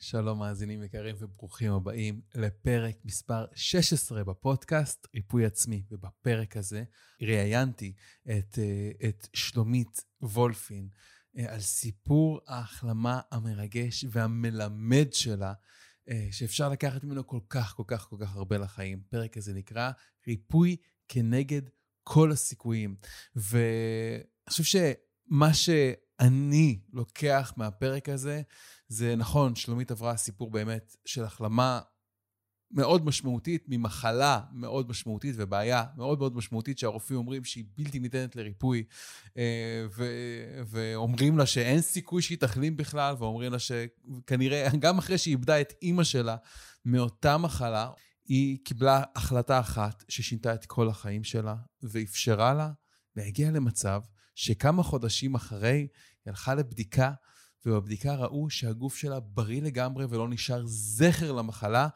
שלום מאזינים יקרים וברוכים הבאים לפרק מספר 16 בפודקאסט ריפוי עצמי. ובפרק הזה ראיינתי את, אה, את שלומית וולפין אה, על סיפור ההחלמה המרגש והמלמד שלה, אה, שאפשר לקחת ממנו כל כך כל כך כל כך הרבה לחיים. פרק הזה נקרא ריפוי כנגד כל הסיכויים. ואני חושב שמה שאני לוקח מהפרק הזה, זה נכון, שלומית עברה סיפור באמת של החלמה מאוד משמעותית ממחלה מאוד משמעותית ובעיה מאוד מאוד משמעותית שהרופאים אומרים שהיא בלתי ניתנת לריפוי אה, ו- ואומרים לה שאין סיכוי שהיא תחלים בכלל ואומרים לה שכנראה גם אחרי שהיא איבדה את אימא שלה מאותה מחלה, היא קיבלה החלטה אחת ששינתה את כל החיים שלה ואפשרה לה להגיע למצב שכמה חודשים אחרי היא הלכה לבדיקה ובבדיקה ראו שהגוף שלה בריא לגמרי ולא נשאר זכר למחלה.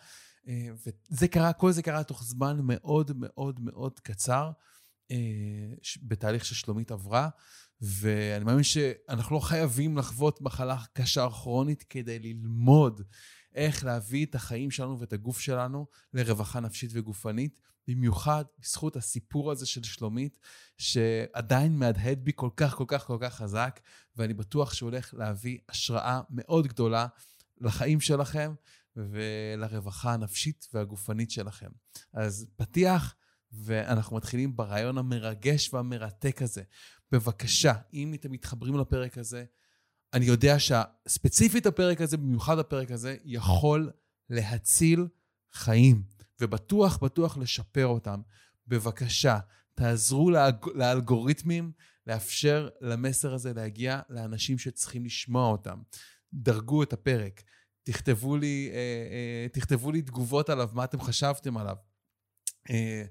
אה, וזה קרה, כל זה קרה תוך זמן מאוד מאוד מאוד קצר, אה, בתהליך ששלומית עברה, ואני מאמין שאנחנו לא חייבים לחוות מחלה קשה כרונית כדי ללמוד איך להביא את החיים שלנו ואת הגוף שלנו לרווחה נפשית וגופנית, במיוחד בזכות הסיפור הזה של שלומית, שעדיין מהדהד בי כל כך כל כך כל כך חזק, ואני בטוח שהוא הולך להביא השראה מאוד גדולה לחיים שלכם ולרווחה הנפשית והגופנית שלכם. אז פתיח, ואנחנו מתחילים ברעיון המרגש והמרתק הזה. בבקשה, אם אתם מתחברים לפרק הזה, אני יודע שספציפית הפרק הזה, במיוחד הפרק הזה, יכול להציל חיים, ובטוח, בטוח לשפר אותם. בבקשה, תעזרו לאג... לאלגוריתמים לאפשר למסר הזה להגיע לאנשים שצריכים לשמוע אותם. דרגו את הפרק, תכתבו לי, אה, אה, תכתבו לי תגובות עליו, מה אתם חשבתם עליו. אה,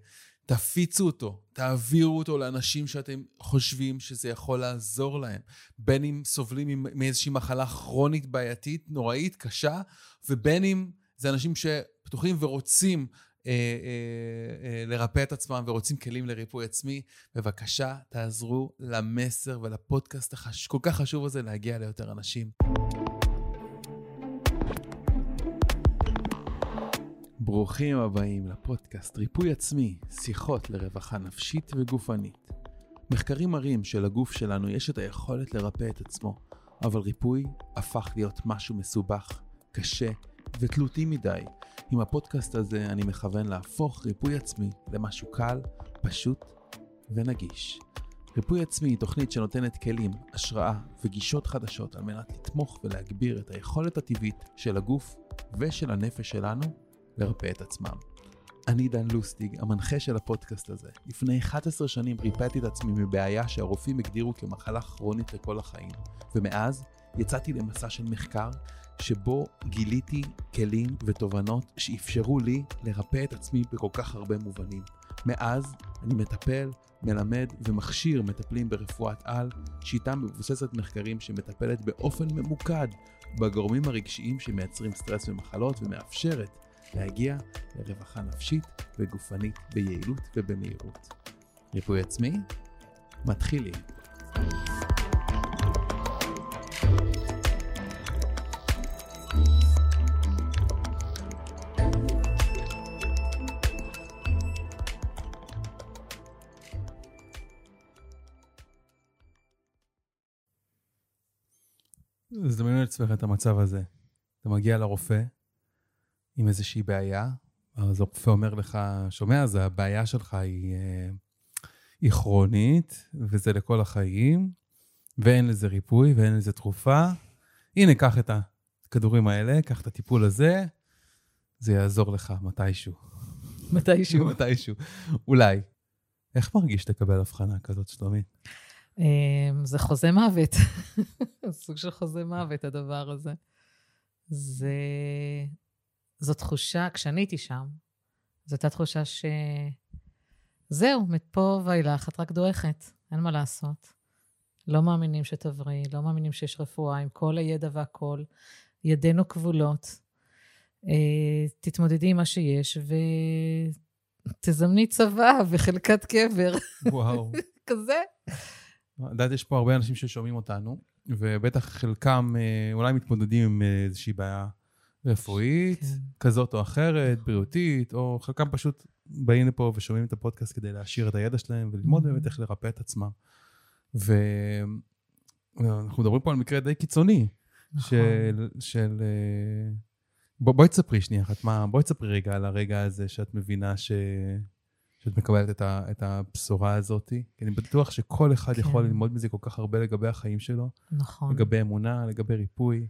תפיצו אותו, תעבירו אותו לאנשים שאתם חושבים שזה יכול לעזור להם. בין אם סובלים מאיזושהי מחלה כרונית בעייתית, נוראית, קשה, ובין אם זה אנשים שפתוחים ורוצים אה, אה, אה, לרפא את עצמם ורוצים כלים לריפוי עצמי, בבקשה תעזרו למסר ולפודקאסט הכל כך חשוב הזה להגיע ליותר אנשים. ברוכים הבאים לפודקאסט ריפוי עצמי, שיחות לרווחה נפשית וגופנית. מחקרים מראים שלגוף שלנו יש את היכולת לרפא את עצמו, אבל ריפוי הפך להיות משהו מסובך, קשה ותלותי מדי. עם הפודקאסט הזה אני מכוון להפוך ריפוי עצמי למשהו קל, פשוט ונגיש. ריפוי עצמי היא תוכנית שנותנת כלים, השראה וגישות חדשות על מנת לתמוך ולהגביר את היכולת הטבעית של הגוף ושל הנפש שלנו לרפא את עצמם. אני דן לוסטיג, המנחה של הפודקאסט הזה. לפני 11 שנים ריפאתי את עצמי מבעיה שהרופאים הגדירו כמחלה כרונית לכל החיים, ומאז יצאתי למסע של מחקר שבו גיליתי כלים ותובנות שאפשרו לי לרפא את עצמי בכל כך הרבה מובנים. מאז אני מטפל, מלמד ומכשיר מטפלים ברפואת על, שיטה מבוססת מחקרים שמטפלת באופן ממוקד בגורמים הרגשיים שמייצרים סטרס ומחלות ומאפשרת להגיע לרווחה נפשית וגופנית ביעילות ובמהירות. ריפוי עצמי? מתחילים. אז דמיינו לעצמך את המצב הזה. אתה מגיע לרופא עם איזושהי בעיה, אז הרופא אומר לך, שומע, אז הבעיה שלך היא, אה, היא כרונית, וזה לכל החיים, ואין לזה ריפוי ואין לזה תרופה. הנה, קח את הכדורים האלה, קח את הטיפול הזה, זה יעזור לך מתישהו. מתישהו. מתישהו. אולי. איך מרגיש לקבל הבחנה כזאת, שלומית? אמ, זה חוזה מוות. סוג של חוזה מוות, הדבר הזה. זה... זו תחושה, כשאני הייתי שם, זו הייתה תחושה ש... זהו, מפה ואילך את רק דועכת, אין מה לעשות. לא מאמינים שתבריא, לא מאמינים שיש רפואה עם כל הידע והכול. ידינו כבולות. אה, תתמודדי עם מה שיש ותזמני צבא וחלקת קבר. וואו. כזה. את יודעת, יש פה הרבה אנשים ששומעים אותנו, ובטח חלקם אה, אולי מתמודדים עם אה, איזושהי בעיה רפואית, כן. כזאת או אחרת, בריאותית, או חלקם פשוט באים לפה ושומעים את הפודקאסט כדי להעשיר את הידע שלהם וללמוד Mhm. באמת איך לרפא את עצמם. ואנחנו מדברים פה על מקרה די קיצוני, נכון. של... של אה, בוא, בואי תספרי שנייה אחת, מה, בואי תספרי רגע על הרגע הזה שאת מבינה ש... שאת מקבלת את, ה, את הבשורה הזאת. כי אני בטוח שכל אחד כן. יכול ללמוד מזה כל כך הרבה לגבי החיים שלו, נכון. לגבי אמונה, לגבי ריפוי.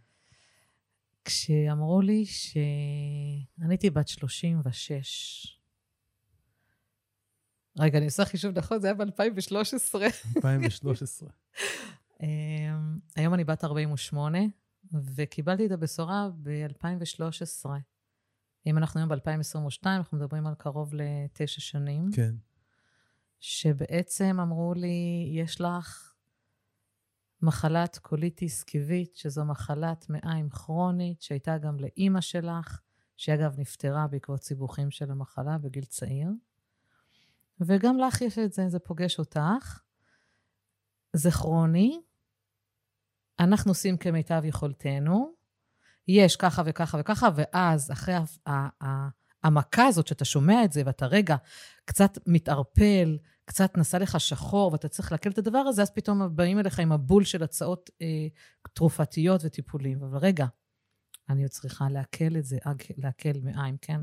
כשאמרו לי ש... אני הייתי בת 36. רגע, אני עושה חישוב נכון, זה היה ב-2013. 2013. אמ, היום אני בת 48, וקיבלתי את הבשורה ב-2013. אם אנחנו היום ב-2022, אנחנו מדברים על קרוב לתשע שנים, כן. שבעצם אמרו לי, יש לך מחלת קוליטיס קיבית, שזו מחלת מעיים כרונית, שהייתה גם לאימא שלך, שאגב נפטרה בעקבות סיבוכים של המחלה בגיל צעיר. וגם לך יש את זה, זה פוגש אותך. זה כרוני, אנחנו עושים כמיטב יכולתנו, יש ככה וככה וככה, ואז אחרי ה- המכה הזאת, שאתה שומע את זה ואתה רגע קצת מתערפל, קצת נסע לך שחור ואתה צריך לעכל את הדבר הזה, אז פתאום באים אליך עם הבול של הצעות אה, תרופתיות וטיפולים. אבל רגע, אני עוד צריכה לעכל את זה, לעכל מעיים, כן?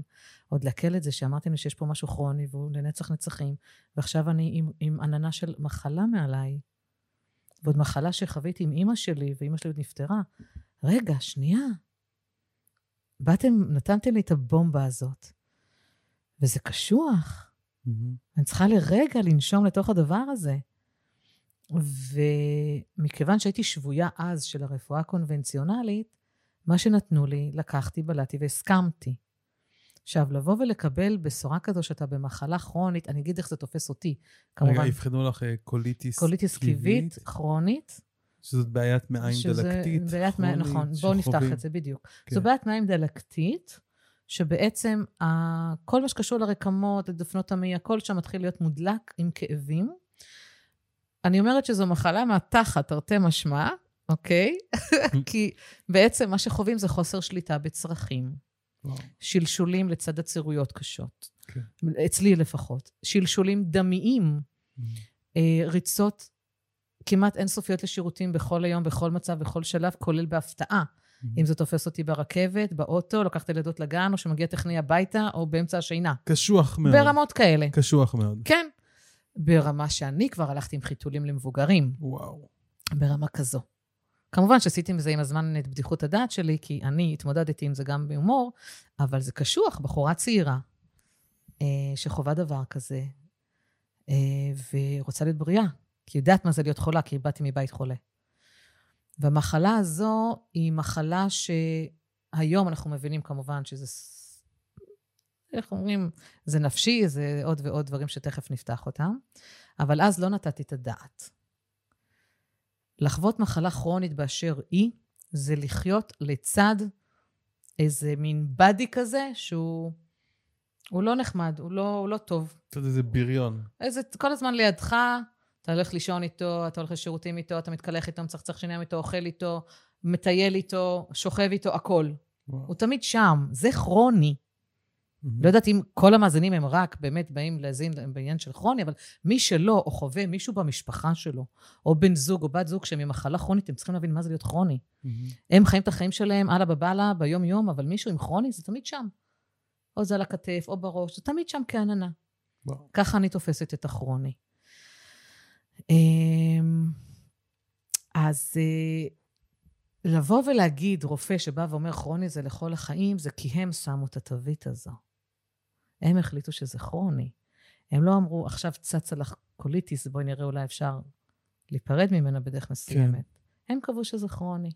עוד לעכל את זה שאמרתי לי שיש פה משהו כרוני והוא לנצח נצחים, ועכשיו אני עם, עם עננה של מחלה מעליי, ועוד מחלה שחוויתי עם אימא שלי, ואימא שלי עוד נפטרה. רגע, שנייה. באתם, נתנתם לי את הבומבה הזאת, וזה קשוח. מהמם. אני צריכה לרגע לנשום לתוך הדבר הזה. ומכיוון שהייתי שבויה אז של הרפואה הקונבנציונלית, מה שנתנו לי, לקחתי, בלעתי והסכמתי. עכשיו, לבוא ולקבל בשורה כזו שאתה במחלה כרונית, אני אגיד איך זה תופס אותי. רגע, כמובן, אבחנו לך אה, קוליטיס קוליטיס כיבית, כרונית. שזאת בעיית מעיים שזה דלקתית, בעיית מעיים, נכון, בואו נפתח. את זה בדיוק. כן. זו בעיית מעיים דלקתית, שבעצם ה- כל מה שקשור לרקמות, לדפנות המעי, הכל שם מתחיל להיות מודלק עם כאבים. אני אומרת שזו מחלה מהתחת, תרתי משמע, אוקיי? כי בעצם מה שחווים זה חוסר שליטה בצרכים. וואו. שלשולים לצד עצירויות קשות. כן. אצלי לפחות. שלשולים דמיים, אה, ריצות כמעט אינסופיות לשירותים בכל היום, בכל מצב, בכל שלב, כולל בהפתעה. אם זה תופס אותי ברכבת, באוטו, לוקח את הילדות לגן, או שמגיע טכני הביתה, או באמצע השינה. קשוח מאוד. ברמות כאלה. קשוח מאוד. כן. ברמה שאני כבר הלכתי עם חיתולים למבוגרים, וואו. ברמה כזו. כמובן שעשיתי עם זה עם הזמן את בדיחות הדעת שלי, כי אני התמודדתי עם זה גם בהומור, אבל זה קשוח, בחורה צעירה, אה, שחווה דבר כזה, אה, ורוצה להיות בריאה, כי יודעת מה זה להיות חולה, כי באתי מבית חולה. והמחלה הזו היא מחלה שהיום אנחנו מבינים כמובן שזה, איך אומרים, זה נפשי, זה עוד ועוד דברים שתכף נפתח אותם, אבל אז לא נתתי את הדעת. לחוות מחלה כרונית באשר היא, זה לחיות לצד איזה מין באדי כזה, שהוא הוא לא נחמד, הוא לא, הוא לא טוב. אתה יודע, זה בריון. איזה, כל הזמן לידך, אתה הולך לישון איתו, אתה הולך לשירותים איתו, אתה מתקלח איתו, מצחצח שיניים איתו, אוכל איתו, מטייל איתו, שוכב איתו, הכל. וואו. הוא תמיד שם, זה כרוני. לא יודעת אם כל המאזינים הם רק באמת באים להאזין בעניין של כרוני, אבל מי שלא, או חווה מישהו במשפחה שלו, או בן זוג או בת זוג שהם עם מחלה כרונית, הם צריכים להבין מה זה להיות כרוני. הם חיים את החיים שלהם, אללה בבאללה, ביום-יום, אבל מישהו עם כרוני זה תמיד שם. או זה על הכתף, או בראש, זה תמיד שם כעננה. וואו. ככה אני תופסת את הכרוני. אמ, אז אה, לבוא ולהגיד, רופא שבא ואומר כרוני זה לכל החיים, זה כי הם שמו את התווית הזו. הם החליטו שזה כרוני. הם לא אמרו, עכשיו צצה לך קוליטיס, בואי נראה, אולי אפשר להיפרד ממנה בדרך מסוימת. הם קבעו שזה כרוני.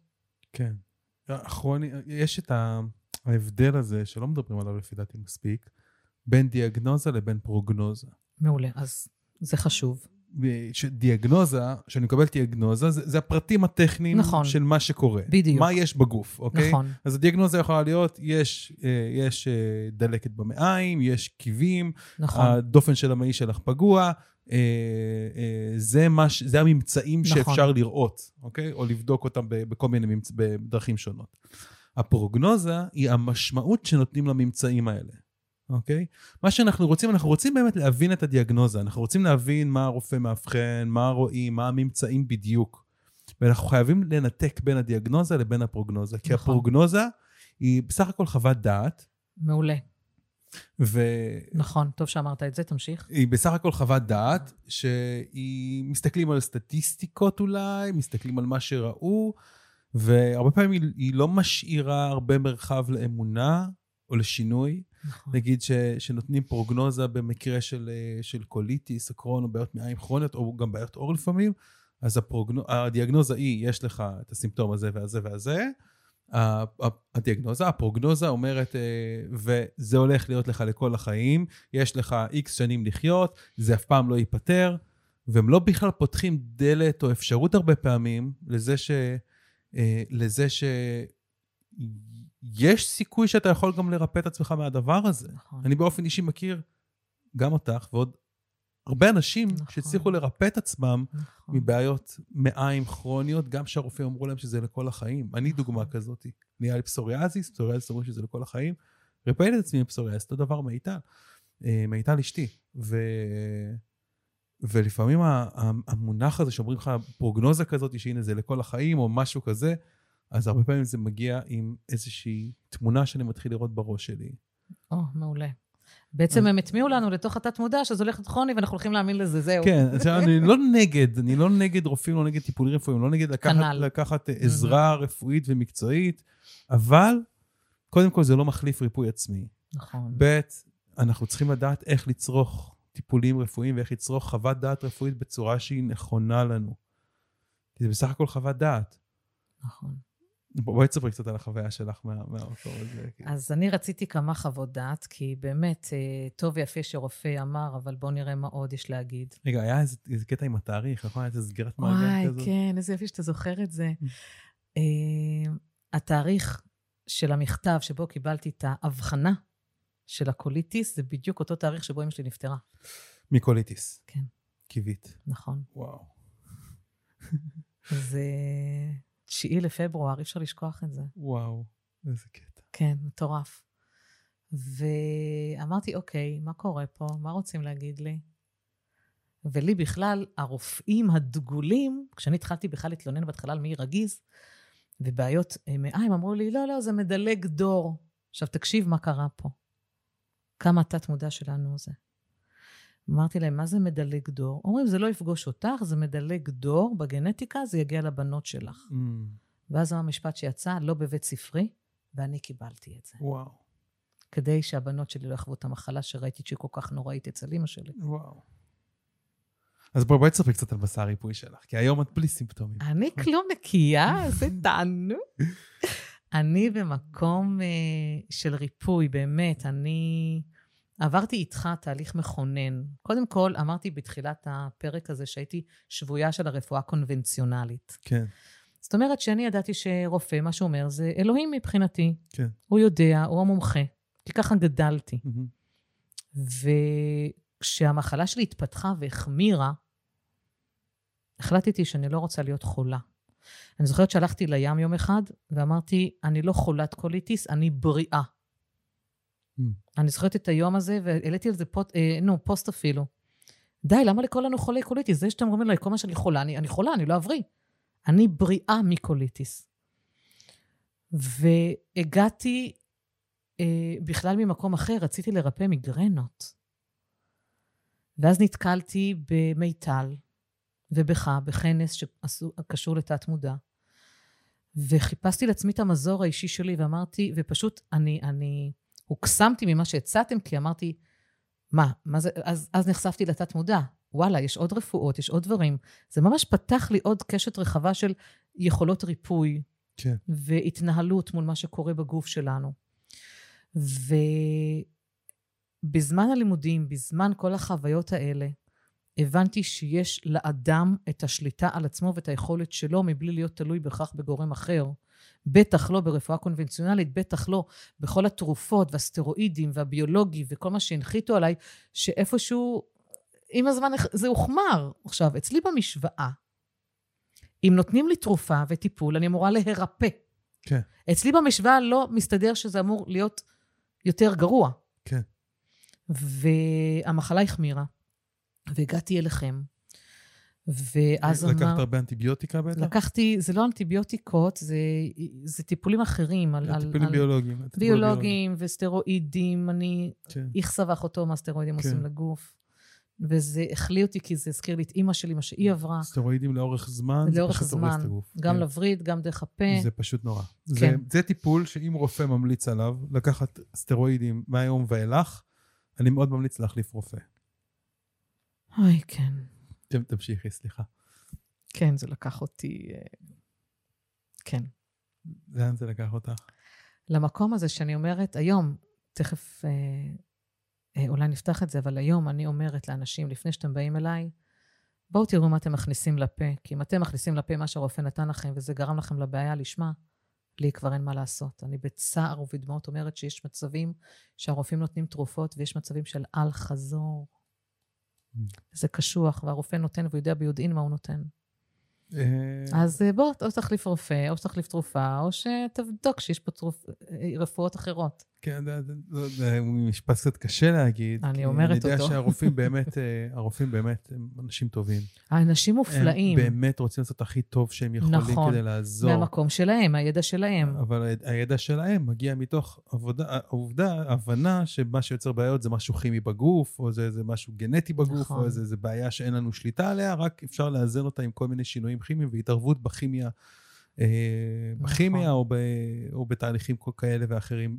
כן. הכרוני, יש את ההבדל הזה, שלא מדברים עליו לפי דעתי מספיק, בין דיאגנוזה לבין פרוגנוזה. מעולה, אז זה חשוב. שדיאגנוזה, כשאני מקבל דיאגנוזה, זה, זה הפרטים הטכניים נכון. של מה שקורה. בדיוק. מה יש בגוף, אוקיי? נכון. אז הדיאגנוזה יכולה להיות, יש, אה, יש אה, דלקת במעיים, יש קיבים, נכון. הדופן של המעי שלך פגוע, אה, אה, זה, מה, ש- זה הממצאים נכון. שאפשר לראות, אוקיי? או לבדוק אותם בכל מיני ממצ... בדרכים שונות. הפרוגנוזה היא המשמעות שנותנים לממצאים האלה, אוקיי? מה שאנחנו רוצים, אנחנו רוצים באמת להבין את הדיאגנוזה, אנחנו רוצים להבין מה הרופא מאבחן, מה רואים, מה הממצאים בדיוק. ואנחנו חייבים לנתק בין הדיאגנוזה לבין הפרוגנוזה, כי נכון. הפרוגנוזה היא בסך הכל חוות דעת, מעולה. והיא נכון, טוב שאמרת את זה, תמשיך. בסך הכל חוות דעת, שהיא מסתכלים על סטטיסטיקות אולי, מסתכלים על מה שראו, והרבה פעמים היא, היא לא משאירה הרבה מרחב לאמונה או לשינוי. נכון. נגיד ש, שנותנים פרוגנוזה במקרה של, אה, של קוליטיס, או קרון, או בעיות מעיים כרוניות, או גם בעיות עור לפעמים, אז הפרוגנו, הדיאגנוזה היא, יש לך את הסימפטום הזה והזה והזה. הדיאגנוזה, הפרוגנוזה אומרת, אה, וזה הולך להיות לך לכל החיים, יש לך איקס שנים לחיות, זה אף פעם לא ייפתר, והם לא בכלל פותחים דלת או אפשרות הרבה פעמים לזה ש... אה, לזה ש... יש סיכוי שאתה יכול גם לרפא את עצמך מהדבר הזה. נכון. אני באופן אישי מכיר גם אותך ועוד הרבה אנשים נכון. שהצליחו לרפא את עצמם נכון. מבעיות מעיים כרוניות, גם שהרופאים אמרו להם שזה לכל החיים. אני נכון. דוגמה כזאת. נהיה לי פסוריאזיס, פסוריאזיס אמרו שזה לכל החיים. ריפאתי את עצמי מפסוריאזיס, אותו דבר מיטל. אה, מיטל אשתי. ו... ולפעמים המונח הזה שאומרים לך פרוגנוזה כזאת, שהנה זה לכל החיים או משהו כזה, אז הרבה פעמים זה מגיע עם איזושהי תמונה שאני מתחיל לראות בראש שלי. או, מעולה. בעצם אז- הם הטמיעו לנו לתוך התת-מודע שזה הולך להיות כרוני ואנחנו הולכים להאמין לזה, זהו. כן, אני לא נגד, אני לא נגד רופאים, לא נגד טיפולים רפואיים, לא נגד לקחת, כנ"ל. לקחת עזרה רפואית ומקצועית, אבל קודם כל זה לא מחליף ריפוי עצמי. נכון. ב', אנחנו צריכים לדעת איך לצרוך טיפולים רפואיים ואיך לצרוך חוות דעת רפואית בצורה שהיא נכונה לנו. כי זה בסך הכל חוות דעת. נכון. בוא- בואי תספרי קצת על החוויה שלך מה- מהמקום הזה. כן. אז אני רציתי כמה חוות דעת, כי באמת, אה, טוב ויפה שרופא אמר, אבל בואו נראה מה עוד יש להגיד. רגע, היה איזה איזה קטע עם התאריך, נכון? הייתה סגירת מעגל וואי, כזאת? כן, איזה יופי שאתה זוכר את זה. אה, התאריך של המכתב שבו קיבלתי את ההבחנה של הקוליטיס, זה בדיוק אותו תאריך שבו אמא שלי נפטרה. מקוליטיס. כן. קיווית. נכון. וואו. זה 9 לפברואר, אי אפשר לשכוח את זה. וואו, איזה קטע. כן, מטורף. ואמרתי, אוקיי, מה קורה פה? מה רוצים להגיד לי? ולי בכלל, הרופאים הדגולים, כשאני התחלתי בכלל להתלונן בהתחלה על מעי רגיז ובעיות אה, מעיים, אמרו לי, לא, לא, זה מדלג דור. עכשיו, תקשיב מה קרה פה. כמה התת-מודע שלנו זה. אמרתי להם, מה זה מדלג דור? אומרים, זה לא יפגוש אותך, זה מדלג דור, בגנטיקה זה יגיע לבנות שלך. Mm, ואז המשפט שיצא, לא בבית ספרי, ואני קיבלתי את זה. וואו, כדי שהבנות שלי לא יחוו את המחלה שראיתי שהיא כל כך נוראית אצל אימא שלי. וואו. אז בואי בואי תספרי קצת על מסע הריפוי שלך, כי היום את בלי סימפטומים. אני כלום נקייה, זה תענוג. אני במקום אה, של ריפוי, באמת, אני עברתי איתך תהליך מכונן. קודם כל, אמרתי בתחילת הפרק הזה שהייתי שבויה של הרפואה הקונבנציונלית. כן, זאת אומרת שאני ידעתי שרופא, מה שהוא אומר, זה אלוהים מבחינתי. כן. הוא יודע, הוא המומחה. כי ככה גדלתי. מהמם. וכשהמחלה שלי התפתחה והחמירה, החלטתי שאני לא רוצה להיות חולה. אני זוכרת שהלכתי לים יום אחד ואמרתי, אני לא חולת קוליטיס, אני בריאה. Mm. אני זוכרת את היום הזה, והעליתי על זה פוט, אה, נו, פוסט אפילו. די, למה לקרוא לנו חולי קוליטיס? זה שאתם אומרים לי, כל מה שאני חולה, אני, אני חולה, אני לא אבריא. אני בריאה מקוליטיס. והגעתי אה, בכלל ממקום אחר, רציתי לרפא מיגרנות. ואז נתקלתי במיטל ובך, בכנס שקשור לתת-מודע. וחיפשתי לעצמי את המזור האישי שלי, ואמרתי, ופשוט אני, אני הוקסמתי ממה שהצעתם, כי אמרתי, מה, מה זה, אז, אז נחשפתי לתת-מודע. וואלה, יש עוד רפואות, יש עוד דברים. זה ממש פתח לי עוד קשת רחבה של יכולות ריפוי כן. והתנהלות מול מה שקורה בגוף שלנו. ובזמן הלימודים, בזמן כל החוויות האלה, הבנתי שיש לאדם את השליטה על עצמו ואת היכולת שלו מבלי להיות תלוי בהכרח בגורם אחר. בטח לא ברפואה קונבנציונלית, בטח לא בכל התרופות והסטרואידים והביולוגי וכל מה שהנחיתו עליי, שאיפשהו, עם הזמן זה הוחמר. עכשיו, אצלי במשוואה, אם נותנים לי תרופה וטיפול, אני אמורה להירפא. כן. אצלי במשוואה לא מסתדר שזה אמור להיות יותר גרוע. כן. והמחלה החמירה, והגעתי אליכם. ואז אמר... לקחת הרבה אנטיביוטיקה בטח? לקחתי, זה לא אנטיביוטיקות, זה, זה טיפולים אחרים. על, טיפולים על, ביולוגיים. ביולוגיים וסטרואידים. אני כן. איכסה ואחותו מה סטרואידים כן. עושים לגוף. וזה החליא אותי, כי זה הזכיר לי את אימא שלי, מה שהיא עברה. סטרואידים לאורך זמן, זה לאורך פשוט הורס. את הגוף. גם כן. לווריד, גם דרך הפה. זה פשוט נורא. זה, כן. זה טיפול שאם רופא ממליץ עליו, לקחת סטרואידים מהיום ואילך, אני מאוד ממליץ להחליף רופא. אוי, כן. תמשיכי, סליחה. כן, זה לקח אותי... אה, כן. לאן זה לקח אותך? למקום הזה שאני אומרת, היום, תכף אה, אה, אולי נפתח את זה, אבל היום אני אומרת לאנשים, לפני שאתם באים אליי, בואו תראו מה אתם מכניסים לפה, כי אם אתם מכניסים לפה מה שהרופא נתן לכם וזה גרם לכם לבעיה לשמה, לי כבר אין מה לעשות. אני בצער ובדמעות אומרת שיש מצבים שהרופאים נותנים תרופות ויש מצבים של אל-חזור. זה קשוח, והרופא נותן והוא יודע ביודעין מה הוא נותן. אה, אז אה, בוא, או שתחליף רופא, או שתחליף תרופה, או שתבדוק שיש פה. אה, רפואות אחרות. כן, זה- זה- זה זה משפט קצת קשה להגיד. אני אומרת אני יודע אותו. שהרופאים באמת, אה, הרופאים באמת הם אנשים טובים. האנשים מופלאים, הם באמת רוצים לעשות הכי טוב שהם יכולים נכון. כדי לעזור. מהמקום שלהם, מהידע שלהם. אבל היד- הידע שלהם מגיע מתוך עבודה, העובדה, ההבנה שמה שיוצר בעיות זה משהו כימי בגוף, או זה, זה משהו גנטי בגוף, נכון. או איזה, איזה בעיה שאין לנו שליטה עליה, רק אפשר לאזן אותה עם כל מיני שינויים כימיים והתערבות בכימיה, אה, נכון. בכימיה או, ב, או בתהליכים כאלה ואחרים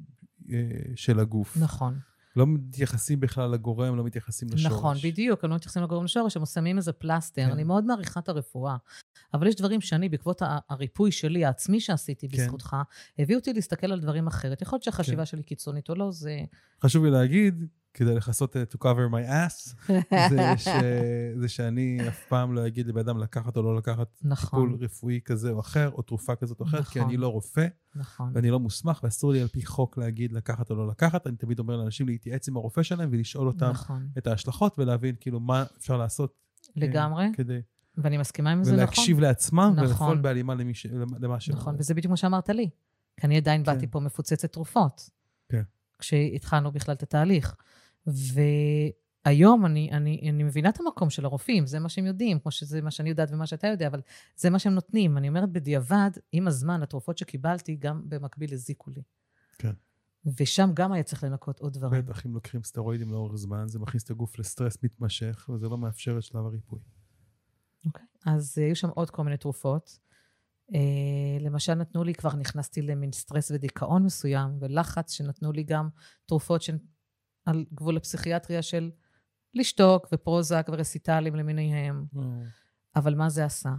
של הגוף. נכון, לא מתייחסים בכלל לגורם, לא מתייחסים לשורש. נכון, בדיוק, הם לא מתייחסים לגורם לשורש, הם שמים איזה פלסטר. כן. אני מאוד מעריכה את הרפואה, אבל יש דברים שאני, בעקבות הריפוי שלי, העצמי שעשיתי כן. בזכותך, הביאו אותי להסתכל על דברים אחרת. יכול להיות שהחשיבה שלי קיצונית או לא, זה... חשוב לי להגיד, כדי לכסות, אה, to cover my ass, זה, ש... זה שאני אף פעם לא אגיד לבן אדם לקחת או לא לקחת טיפול נכון, רפואי כזה או אחר, או תרופה כזאת או אחרת, כי נכון. אני לא רופא, נכון. ואני לא מוסמך, ואסור לי על פי חוק להגיד לקחת או לא לקחת. אני תמיד אומר לאנשים להתייעץ עם הרופא שלהם ולשאול אותם נכון, את ההשלכות, ולהבין כאילו מה אפשר לעשות. אה, לגמרי, כדי, ואני מסכימה עם זה, נכון. ולהקשיב לעצמם, נכון. ולפעול בהלימה למי ש... למה ש... נכון, וזה בדיוק מה שאמרת לי. כי אני עדיין כן. באתי פה מפוצצת תרופות. כן. כשהתחלנו בכלל את התהליך. והיום אני, אני, אני מבינה את המקום של הרופאים, זה מה שהם יודעים, כמו שזה מה שאני יודעת ומה שאתה יודע, אבל זה מה שהם נותנים. אני אומרת, בדיעבד, עם הזמן, התרופות שקיבלתי, גם במקביל הזיקו לי. כן. ושם גם היה צריך לנקות עוד דברים. בטח אם לוקחים סטרואידים לאורך זמן, זה מכניס את הגוף לסטרס מתמשך, וזה לא מאפשר את שלב הריפוי. אוקיי. אז אה, היו שם עוד כל מיני תרופות. אה, למשל, נתנו לי, כבר נכנסתי למין סטרס ודיכאון מסוים, ולחץ, שנתנו לי גם תרופות שהן על גבול הפסיכיאטריה של לשתוק, ופרוזק ורסיטלים למיניהם. אבל מה זה עשה?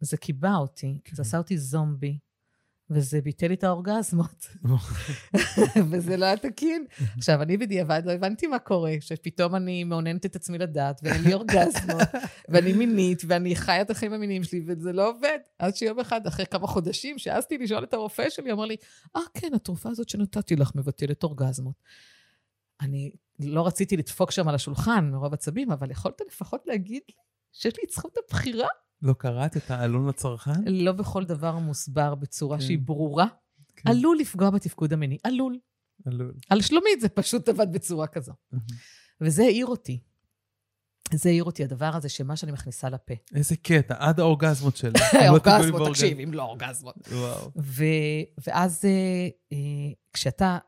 זה קיבע אותי, כן. זה עשה אותי זומבי, וזה ביטל לי את האורגזמות, וזה לא היה תקין. עכשיו, אני בדיעבד לא הבנתי מה קורה, שפתאום אני מעוננת את עצמי לדעת, ואין לי אורגזמות, ואני מינית, ואני חיה את החיים המיניים שלי, וזה לא עובד. עד שיום אחד, אחרי כמה חודשים, שהעזתי לשאול את הרופא שלי, אמר לי, אה, כן, התרופה הזאת שנתתי לך מבטלת אורגזמות. אני לא רציתי לדפוק שם על השולחן מרוב עצבים, אבל יכולת לפחות להגיד לי שיש לי את זכות הבחירה? לא קראת את העלון לצרכן? לא בכל דבר מוסבר בצורה כן. שהיא ברורה. כן. עלול לפגוע בתפקוד המיני, עלול. עלול. על שלומית זה פשוט עבד בצורה כזו. וזה העיר אותי. זה העיר אותי, הדבר הזה, שמה שאני מכניסה לפה. איזה קטע, עד האורגזמות שלי. לא אורגזמות, תקשיב, אם לא אורגזמות. וואו. ואז אה, אה, כשאתה,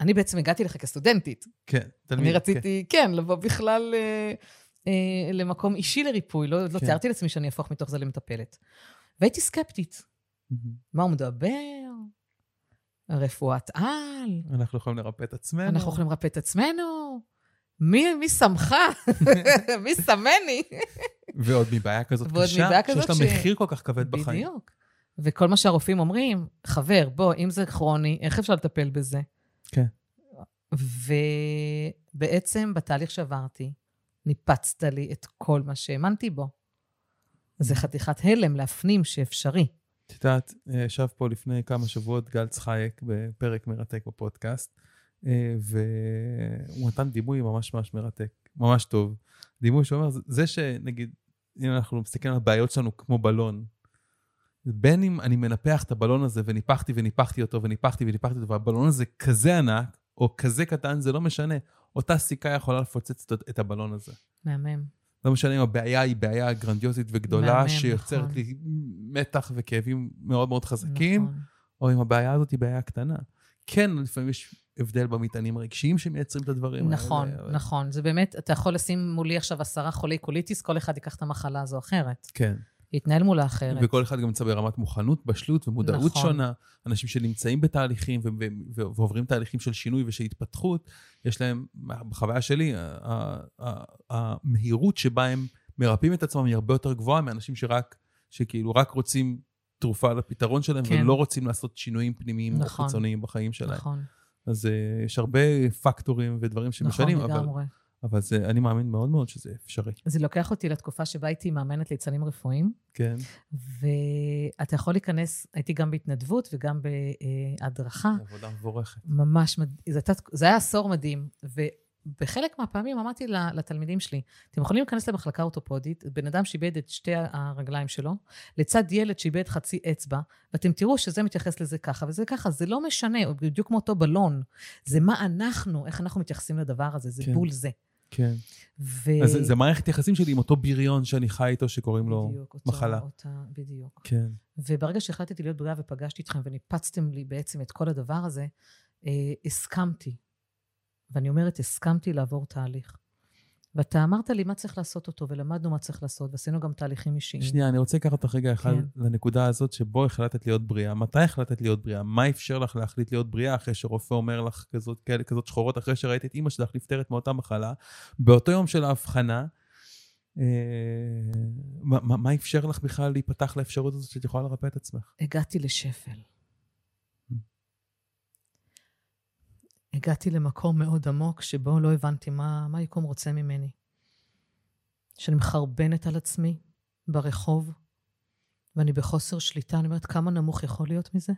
אני בעצם הגעתי לך כסטודנטית. כן, תלמיד. אני כן. רציתי, כן, לבוא בכלל אה, אה, למקום אישי לריפוי. לא, לא כן. תיארתי לעצמי שאני אהפוך מתוך זה למטפלת. והייתי סקפטית. מהמם. מה הוא מדבר? רפואת על? אנחנו יכולים לרפא את עצמנו. אנחנו יכולים לרפא את עצמנו? מי, מי שמך? מי שמני? ועוד מבעיה כזאת ועוד קשה, מבעיה כזאת שיש ש- לה מחיר כל כך כבד בחיים. בדיוק. וכל מה שהרופאים אומרים, חבר, בוא, אם זה כרוני, איך אפשר לטפל בזה? כן. ובעצם בתהליך שעברתי, ניפצת לי את כל מה שהאמנתי בו. זה חתיכת הלם להפנים שאפשרי. את יודעת, אה, ישב פה לפני כמה שבועות גל צחייק בפרק מרתק בפודקאסט, אה, והוא נתן דימוי ממש ממש מרתק, ממש טוב. דימוי שאומר, זה- זה שנגיד, אם אנחנו מסתכלים על הבעיות שלנו כמו בלון, בין אם אני מנפח את הבלון הזה וניפחתי וניפחתי אותו וניפחתי וניפחתי אותו, והבלון הזה כזה ענק, או כזה קטן, זה לא משנה. אותה סיכה יכולה לפוצץ את- הבלון הזה. מהמם. לא משנה אם הבעיה היא בעיה גרנדיוזית וגדולה, מהמם, שיוצרת נכון. לי מתח וכאבים מאוד מאוד חזקים, נכון. או אם הבעיה הזאת היא בעיה קטנה. כן, לפעמים יש הבדל במטענים הרגשיים שמייצרים את הדברים האלה. נכון, נכון. זה באמת, אתה יכול לשים מולי עכשיו עשרה חולי קוליטיס, כל אחד ייקח את המחלה הזו אחרת. כן. יתנהל מולה אחרת. וכל אחד גם נמצא ברמת מוכנות, בשלות ומודעות נכון. שונה. אנשים שנמצאים בתהליכים ועוברים תהליכים של שינוי ושל התפתחות, יש להם, בחוויה שלי, המהירות שבה הם מרפאים את עצמם היא הרבה יותר גבוהה מאנשים שרק, שכאילו רק רוצים תרופה לפתרון שלהם, כן. ולא רוצים לעשות שינויים פנימיים או נכון. חיצוניים בחיים שלהם. נכון, אז uh, יש הרבה פקטורים ודברים נכון שמשנים, אבל, לגמרי. אבל זה, אני מאמין מאוד מאוד שזה אפשרי. זה לוקח אותי לתקופה שבה הייתי מאמנת ליצנים רפואיים, כן. ואתה יכול להיכנס, הייתי גם בהתנדבות וגם בהדרכה. עבודה מבורכת. ממש, זה, זה היה עשור מדהים. ובחלק מהפעמים אמרתי לתלמידים שלי, אתם יכולים להיכנס למחלקה אורתופודית, בן אדם שאיבד את שתי הרגליים שלו, לצד ילד שאיבד חצי אצבע, ואתם תראו שזה מתייחס לזה ככה וזה ככה, זה לא משנה, הוא בדיוק כמו אותו בלון. זה מה אנחנו, איך אנחנו מתייחסים לדבר הזה, זה כן. בול זה. כן. ו... אז זה, זה מערכת יחסים שלי עם אותו בריון שאני חי איתו, שקוראים לו בדיוק, אותו- מחלה. אותה, בדיוק. כן. וברגע שהחלטתי להיות בריאה ופגשתי אתכם וניפצתם לי בעצם את כל הדבר הזה, אה, הסכמתי. ואני אומרת, הסכמתי לעבור תהליך. ואתה אמרת לי מה צריך לעשות אותו, ולמדנו מה צריך לעשות, ועשינו גם תהליכים אישיים. שנייה, אני רוצה לקחת אותך רגע אחד כן. לנקודה הזאת שבו החלטת להיות בריאה. מתי החלטת להיות בריאה? מה אפשר לך להחליט להיות בריאה אחרי שרופא אומר לך כזאת, כאלה, כזאת שחורות, אחרי שראית את אימא שלך נפטרת מאותה מחלה? באותו יום של האבחנה, אה, מה, מה, מה אפשר לך בכלל להיפתח לאפשרות הזאת שאת יכולה לרפא את עצמך? הגעתי לשפל. הגעתי למקום מאוד עמוק שבו לא הבנתי מה, מה היקום רוצה ממני. שאני מחרבנת על עצמי ברחוב, ואני בחוסר שליטה, אני אומרת, כמה נמוך יכול להיות מזה?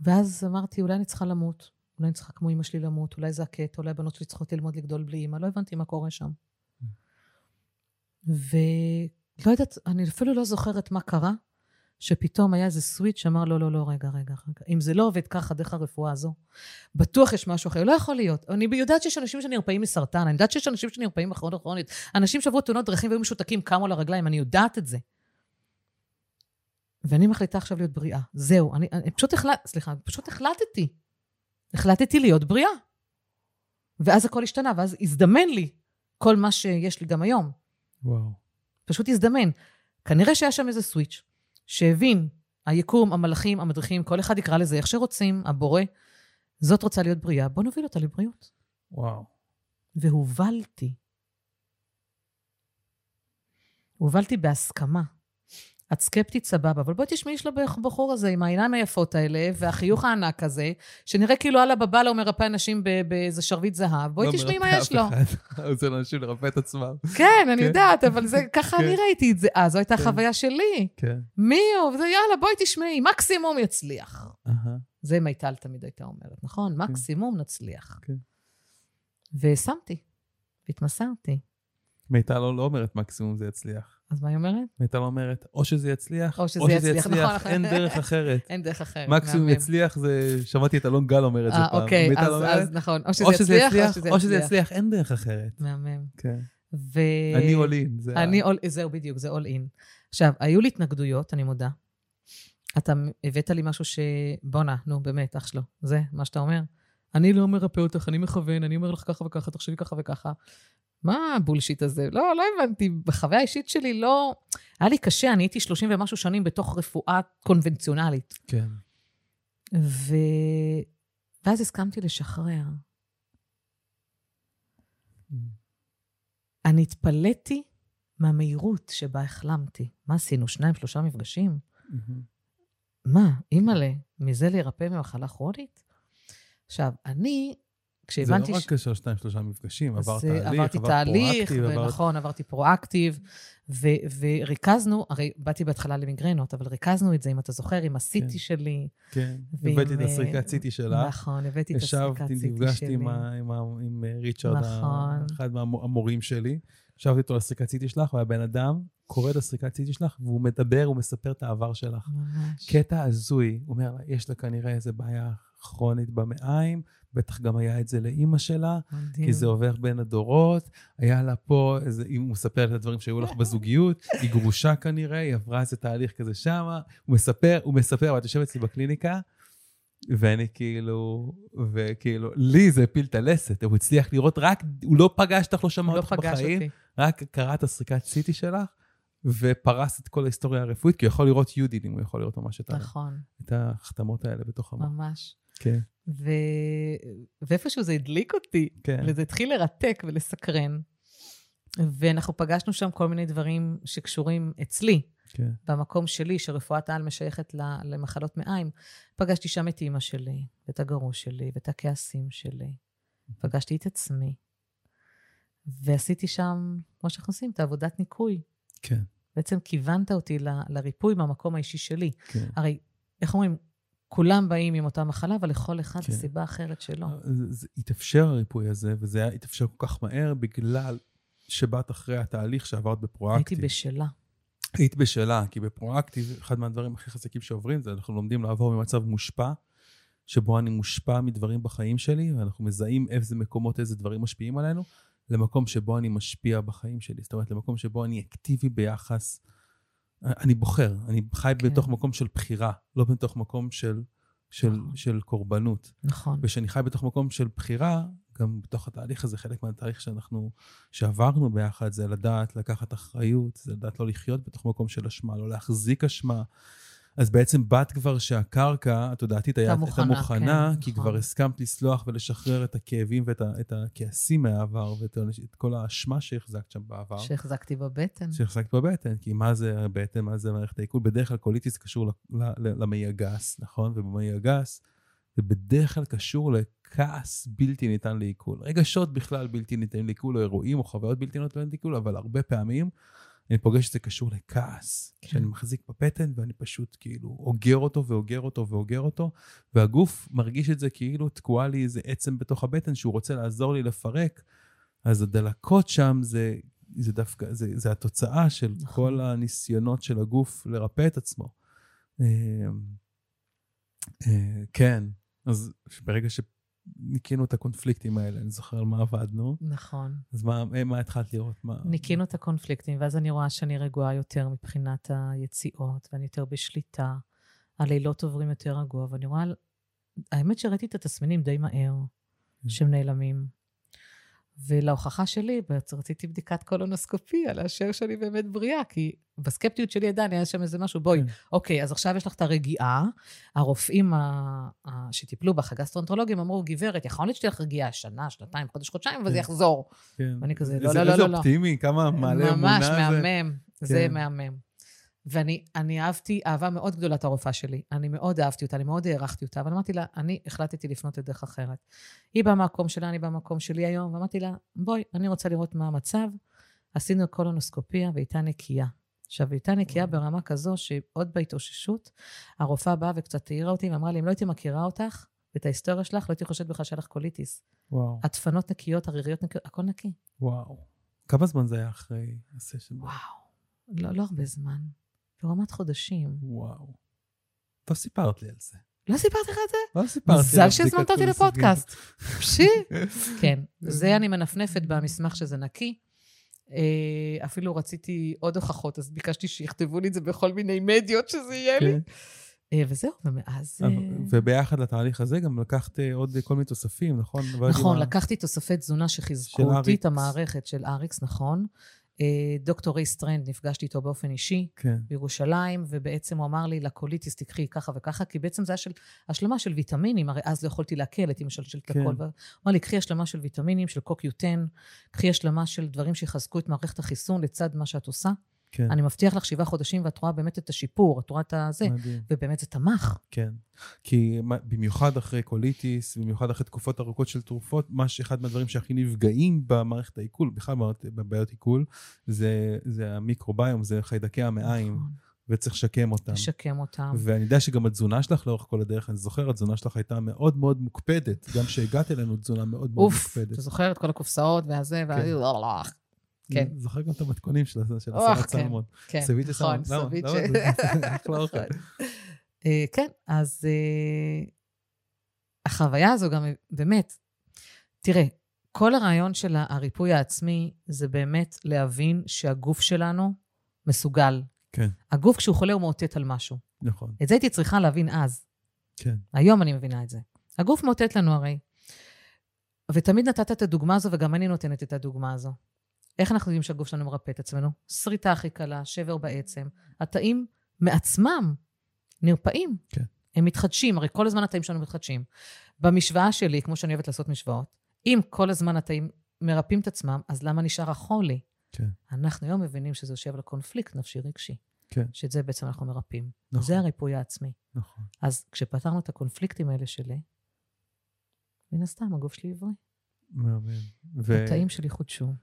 ואז אמרתי, אולי אני צריכה למות. אולי אני צריכה כמו אמא שלי למות, אולי זה הקטע, אולי הבנות שלי צריכות ללמוד לגדול בלי אמא. לא הבנתי מה קורה שם. ולא יודעת, אני אפילו לא זוכרת מה קרה, שפתאום היה איזה סוויץ' שאמר, לא, לא, לא, רגע, רגע, רגע. אם זה לא עובד ככה דרך הרפואה הזו, בטוח יש משהו אחר. לא יכול להיות. אני יודעת שיש אנשים שנרפאים מסרטן, אני יודעת שיש אנשים שנרפאים מחרון כרונית. אנשים שעברו תאונות דרכים והיו משותקים, קמו לרגליים, אני יודעת את זה. ואני מחליטה עכשיו להיות בריאה. זהו, אני, אני פשוט החלטתי, סליחה, פשוט החלטתי. החלטתי להיות בריאה. ואז הכל השתנה, ואז הזדמן לי כל מה שיש לי גם היום. וואו. פשוט הזדמן. כנראה שהיה שם איזה סוויץ', שהבין, היקום, המלאכים, המדריכים, כל אחד יקרא לזה איך שרוצים, הבורא, זאת רוצה להיות בריאה, בוא נוביל אותה לבריאות. וואו. והובלתי. הובלתי בהסכמה. את סקפטית, סבבה, אבל בואי תשמעי של הבחור הזה עם העיניים היפות האלה, והחיוך הענק הזה, שנראה כאילו אללה בבאללה הוא מרפא אנשים באיזה שרביט זהב, בואי לא תשמעי מה מרפא יש אף לו. אחד. עוזר לאנשים לרפא את עצמם. כן, אני כן. יודעת, אבל זה, ככה כן. אני ראיתי את זה אז, זו הייתה כן. החוויה שלי. כן. מי הוא? וזה יאללה, בואי תשמעי, מקסימום יצליח. זה מיטל תמיד הייתה אומרת, נכון? מקסימום נצליח. כן. ושמתי, והתמסרתי. מיטל לא לא אומרת מקסימום זה יצליח. אז מה היא אומרת? מיטל אומרת, או שזה יצליח, או שזה יצליח, נכון. אין דרך אחרת. אין דרך אחרת. מקסימום. יצליח זה, שמעתי את אלון גל אומר את זה אה, פעם. אוקיי, אז, אומרת, אז נכון, או שזה או שזה יצליח, יצליח, או שזה יצליח, אין דרך אחרת. מהמם. כן. ו... אני עולין. זה ה- אני all, זהו, בדיוק, זה all in. עכשיו, היו לי התנגדויות, אני מודה. אתה הבאת לי משהו ש... בואנה, נו, באמת, אח שלו. זה מה שאתה אומר. אני לא מרפא אותך, אני מכוון, אני אומר לך ככה וככה, תחשבי ככה וככה. מה הבולשיט הזה? לא, לא הבנתי. בחוויה האישית שלי לא... היה לי קשה, אני הייתי 30 ומשהו שנים בתוך רפואה קונבנציונלית. כן. ו... ואז הסכמתי לשחרר. אני התפלאתי מהמהירות שבה החלמתי. מה עשינו? שניים, שלושה מפגשים? מה, אימא'לה, מזה להירפא ממחלה כרונית? עכשיו, אני, זה כשהבנתי... לא רק כאשר שתיים, שלושה מפגשים, עבר תהליך, עברתי עבר תהליך, פרואקטיב, עבר... ונכון, עברתי פרואקטיב, ו- וריכזנו, הרי באתי בהתחלה למיגרנות, אבל ריכזנו את זה, אם אתה זוכר, עם הסיטי כן. שלי. כן, ועם, הבאתי את אה, הסריקת סיטי שלך. נכון, הבאתי את הסריקת ישבתי, סיטי נפגשתי שלי. עם, ה- עם, ה- עם אה, ריצ'רד, ה- נכון. אחד מהמורים שלי. ישבתי איתו על הסריקת סיטי שלך, והבן אדם קורא את הסריקת סיטי שלך, והוא מדבר, הוא מספר את העבר שלך. ממש. קטע הזוי, הוא אומר יש לה כנראה איזה בעיה כרונית במעיים, בטח גם היה את זה לאימא שלה, מדהים. כי זה עובר בין הדורות. היה לה פה איזה, אם הוא מספר את הדברים שהיו לך בזוגיות, היא גרושה כנראה, היא עברה איזה תהליך כזה שמה. הוא מספר, הוא מספר, ואת יושבת אצלי בקליניקה, ואני כאילו, וכאילו, לי זה הפיל את הלסת, הוא הצליח לראות רק, הוא לא פגש אותך, לא שמע לא אותך פגש בחיים, אותי. רק קרא את הסריקת סיטי שלך, ופרס את כל ההיסטוריה הרפואית, כי הוא יכול לראות יודין, אם הוא יכול לראות ממש את, ה- נכון, את ההחתמות האלה בתוך המוח. ממש. כן, ו... ואיפשהו זה הדליק אותי, כן. וזה התחיל לרתק ולסקרן. ואנחנו פגשנו שם כל מיני דברים שקשורים אצלי, כן. במקום שלי, שרפואת העל משייכת למחלות מעיים. פגשתי שם את אימא שלי, ואת הגרוש שלי, ואת הכעסים שלי. פגשתי את עצמי. ועשיתי שם, כמו שאנחנו עושים, את העבודת ניקוי. כן, בעצם כיוונת אותי ל- לריפוי מהמקום האישי שלי. כן. הרי, איך אומרים, כולם באים עם אותה מחלה, אבל לכל אחד כן. סיבה אחרת שלו. זה, זה התאפשר הריפוי הזה, וזה היה התאפשר כל כך מהר בגלל שבאת אחרי התהליך שעברת בפרואקטיב. הייתי בשלה. היית בשלה, כי בפרואקטיב, אחד מהדברים הכי חזקים שעוברים זה אנחנו לומדים לעבור ממצב מושפע, שבו אני מושפע מדברים בחיים שלי, ואנחנו מזהים איזה מקומות, איזה דברים משפיעים עלינו, למקום שבו אני משפיע בחיים שלי. זאת אומרת, למקום שבו אני אקטיבי ביחס, אני בוחר, אני חי כן. בתוך מקום של בחירה, לא בתוך מקום של, של, נכון. של קורבנות. נכון. וכשאני חי בתוך מקום של בחירה, גם בתוך התהליך הזה, חלק מהתהליך שאנחנו, שעברנו ביחד, זה לדעת לקחת אחריות, זה לדעת לא לחיות בתוך מקום של אשמה, לא להחזיק אשמה. אז בעצם באת כבר שהקרקע התודעתית הייתה מוכנה, מוכנה, כן, כי נכון. כבר הסכמת לסלוח ולשחרר את הכאבים ואת ה- את הכעסים מהעבר, ואת את כל האשמה שהחזקת שם בעבר. שהחזקתי בבטן. שהחזקת בבטן, כי מה זה הבטן, מה זה מערכת העיכול? בדרך כלל קוליטיס קשור למעי הגס, נכון? ובמעי הגס זה בדרך כלל קשור לכעס בלתי ניתן לעיכול. רגשות בכלל בלתי ניתנים לעיכול, או אירועים או חוויות בלתי ניתנות לעיכול, אבל הרבה פעמים אני פוגש שזה קשור לכעס, כן. שאני מחזיק בבטן ואני פשוט כאילו אוגר אותו ואוגר אותו ואוגר אותו, והגוף מרגיש את זה כאילו תקועה לי איזה עצם בתוך הבטן שהוא רוצה לעזור לי לפרק, אז הדלקות שם זה, זה דווקא, זה, זה התוצאה של נכון. כל הניסיונות של הגוף לרפא את עצמו. אה, אה, כן, אז ברגע שניקינו את הקונפליקטים האלה, אני זוכר על מה עבדנו, נכון. אז מה, מה התחלת לראות? מה... ניקינו את הקונפליקטים, ואז אני רואה שאני רגועה יותר מבחינת היציאות, ואני יותר בשליטה. הלילות עוברים יותר רגוע, ואני רואה... האמת שראיתי את התסמינים די מהר, כן. שהם נעלמים. ולהוכחה שלי, רציתי בדיקת קולונוסקופיה, לאשר שאני באמת בריאה, כי בסקפטיות שלי עדיין היה שם איזה משהו, בואי, כן. אוקיי, אז עכשיו יש לך את הרגיעה. הרופאים ה- ה- שטיפלו בך, הגסטרונטרולוגים, אמרו, גברת, יכול להיות שתהיה לך רגיעה שנה, שנתיים, חודש, חודשיים, אבל זה כן. יחזור. כן. ואני כזה, לא, איזה- לא, לא, איזה לא, לא. אופטימי, כמה מעלה אמונה ממש זה. מהמם, זה כן. מהמם. ואני אני אהבתי אהבה מאוד גדולה את הרופאה שלי. אני מאוד אהבתי אותה, אני מאוד הערכתי אותה, אבל אמרתי לה, אני החלטתי לפנות לדרך אחרת. היא במקום שלה, אני במקום שלי היום, ואמרתי לה, בואי, אני רוצה לראות מה המצב. עשינו קולונוסקופיה והייתה נקייה. עכשיו, היא הייתה נקייה ברמה כזו שעוד בהתאוששות, הרופאה באה וקצת העירה אותי ואמרה לי, אם לא הייתי מכירה אותך ואת ההיסטוריה שלך, לא הייתי חושבת בכלל שהיה לך קוליטיס. וואו, הדפנות נקיות, ריריות נקיות, הכל נקי. וואו. כמה זמן זה היה אחרי הסשן? וואו, לא, לא הרבה זמן. ברמת חודשים. וואו. טוב, סיפרת לי על זה. לא סיפרתי לך את זה? לא סיפרתי. מזל שהזמנת אותי. לפודקאסט. פשי. כן, זה אני מנפנפת במסמך שזה נקי. אה, אפילו רציתי עוד הוכחות, אז ביקשתי שיכתבו לי את זה בכל מיני מדיות שזה יהיה לי. כן. אה, וזהו, ומאז... אה, וביחד לתהליך הזה גם לקחת עוד כל מיני תוספים, נכון? נכון, לקחתי תוספי תזונה שחיזקו אותי. את המערכת של אריקס, נכון. אה, דוקטור ריי סטרנד, נפגשתי איתו באופן אישי. כן, בירושלים, ובעצם הוא אמר לי, לקוליטיס תקחי ככה וככה, כי בעצם זה היה של השלמה של ויטמינים, הרי אז לא יכולתי לאכול, הייתי משלשלת כן. הכל. הוא אמר לי, קחי השלמה של ויטמינים, של קוקיוטן, קחי השלמה של דברים שיחזקו את מערכת החיסון לצד מה שאת עושה. כן. אני מבטיח לך שבעה חודשים, ואת רואה באמת את השיפור, את רואה את הזה, מדהים. ובאמת זה תמך. כן. כי במיוחד אחרי קוליטיס, במיוחד אחרי תקופות ארוכות של תרופות, מה שאחד מהדברים שהכי נפגעים במערכת העיכול, בכלל בבעיות עיכול, זה, זה המיקרוביום, זה חיידקי המעיים, נכון. וצריך לשקם אותם. לשקם אותם. ואני יודע שגם התזונה שלך לאורך כל הדרך, אני זוכר, התזונה שלך הייתה מאוד מאוד מוקפדת. גם כשהגעת אלינו, תזונה מאוד מאוד אוף, מוקפדת. אתה זוכר את כל הקופסאות והזה, וה... כן. כן. זוכר גם את המתכונים של הסרט כן. סלמון. כן, סביצ'ה נכון, סלמון. למה? סביצ'ה. למה? זה אחלה אוכל. נכון. כן, אז אה, החוויה הזו גם, באמת, תראה, כל הרעיון של הריפוי העצמי זה באמת להבין שהגוף שלנו מסוגל. כן, הגוף, כשהוא חולה, הוא מאותת על משהו. נכון. את זה הייתי צריכה להבין אז. כן, היום אני מבינה את זה. הגוף מאותת לנו הרי. ותמיד נתת את הדוגמה הזו, וגם אני נותנת את הדוגמה הזו. איך אנחנו יודעים שהגוף שלנו מרפא את עצמנו? שריטה הכי קלה, שבר בעצם. התאים מעצמם נרפאים. כן. הם מתחדשים, הרי כל הזמן התאים שלנו מתחדשים. במשוואה שלי, כמו שאני אוהבת לעשות משוואות, אם כל הזמן התאים מרפאים את עצמם, אז למה נשאר החולי? כן, אנחנו היום מבינים שזה יושב על קונפליקט נפשי רגשי. כן. שאת זה בעצם אנחנו מרפאים. נכון. זה הריפוי העצמי. נכון. אז כשפתרנו את הקונפליקטים האלה שלי, מן הסתם, הגוף שלי עברי. מהמם. ו- התאים שלי חודשו.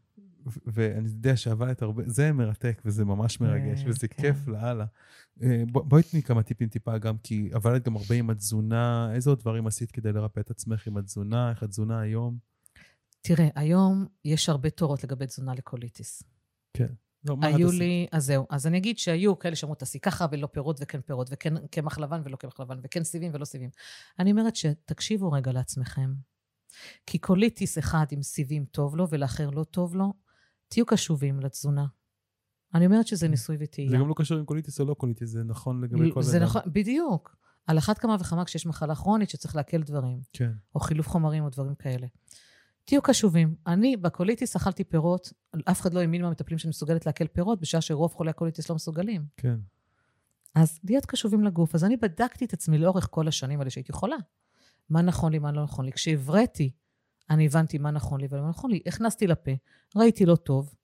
ואני יודע שעבדת הרבה, זה מרתק וזה ממש מרגש, אה, וזה כן. כיף לאללה. אה, בוא- בואי תני כמה טיפים טיפה גם, כי עבדת גם הרבה עם התזונה, איזה עוד דברים עשית כדי לרפא את עצמך עם התזונה, איך התזונה היום? תראה, היום יש הרבה תורות לגבי תזונה לקוליטיס. לא, מה את היו? לי, אז זהו. אז אני אגיד שהיו כאלה שאמרו, תעשי ככה ולא פירות וכן פירות, וכן קמח לבן ולא קמח לבן, וכן סיבים ולא סיבים. אני אומרת שתקשיבו רגע לעצמכם. כי קוליטיס אחד עם סיבים טוב לו ולאחר לא טוב לו, תהיו קשובים לתזונה. אני אומרת שזה ניסוי וטעייה. זה גם לא קשור עם קוליטיס או לא קוליטיס, זה נכון לגבי כל זה אדם. נכון, בדיוק. על אחת כמה וכמה כשיש מחלה כרונית שצריך לעכל דברים, כן, או חילוף חומרים או דברים כאלה. תהיו קשובים. אני בקוליטיס אכלתי פירות, אף אחד לא האמין מהמטפלים שאני מסוגלת לעכל פירות, בשעה שרוב חולי הקוליטיס לא מסוגלים. כן, אז להיות קשובים לגוף. אז אני בדקתי את עצמי לאורך כל השנים האלה שהייתי חולה. מה נכון לי, מה לא נכון לי. כשהבראתי, אני הבנתי מה נכון לי ומה לא נכון לי. הכנסתי לפה, ראיתי לא טוב.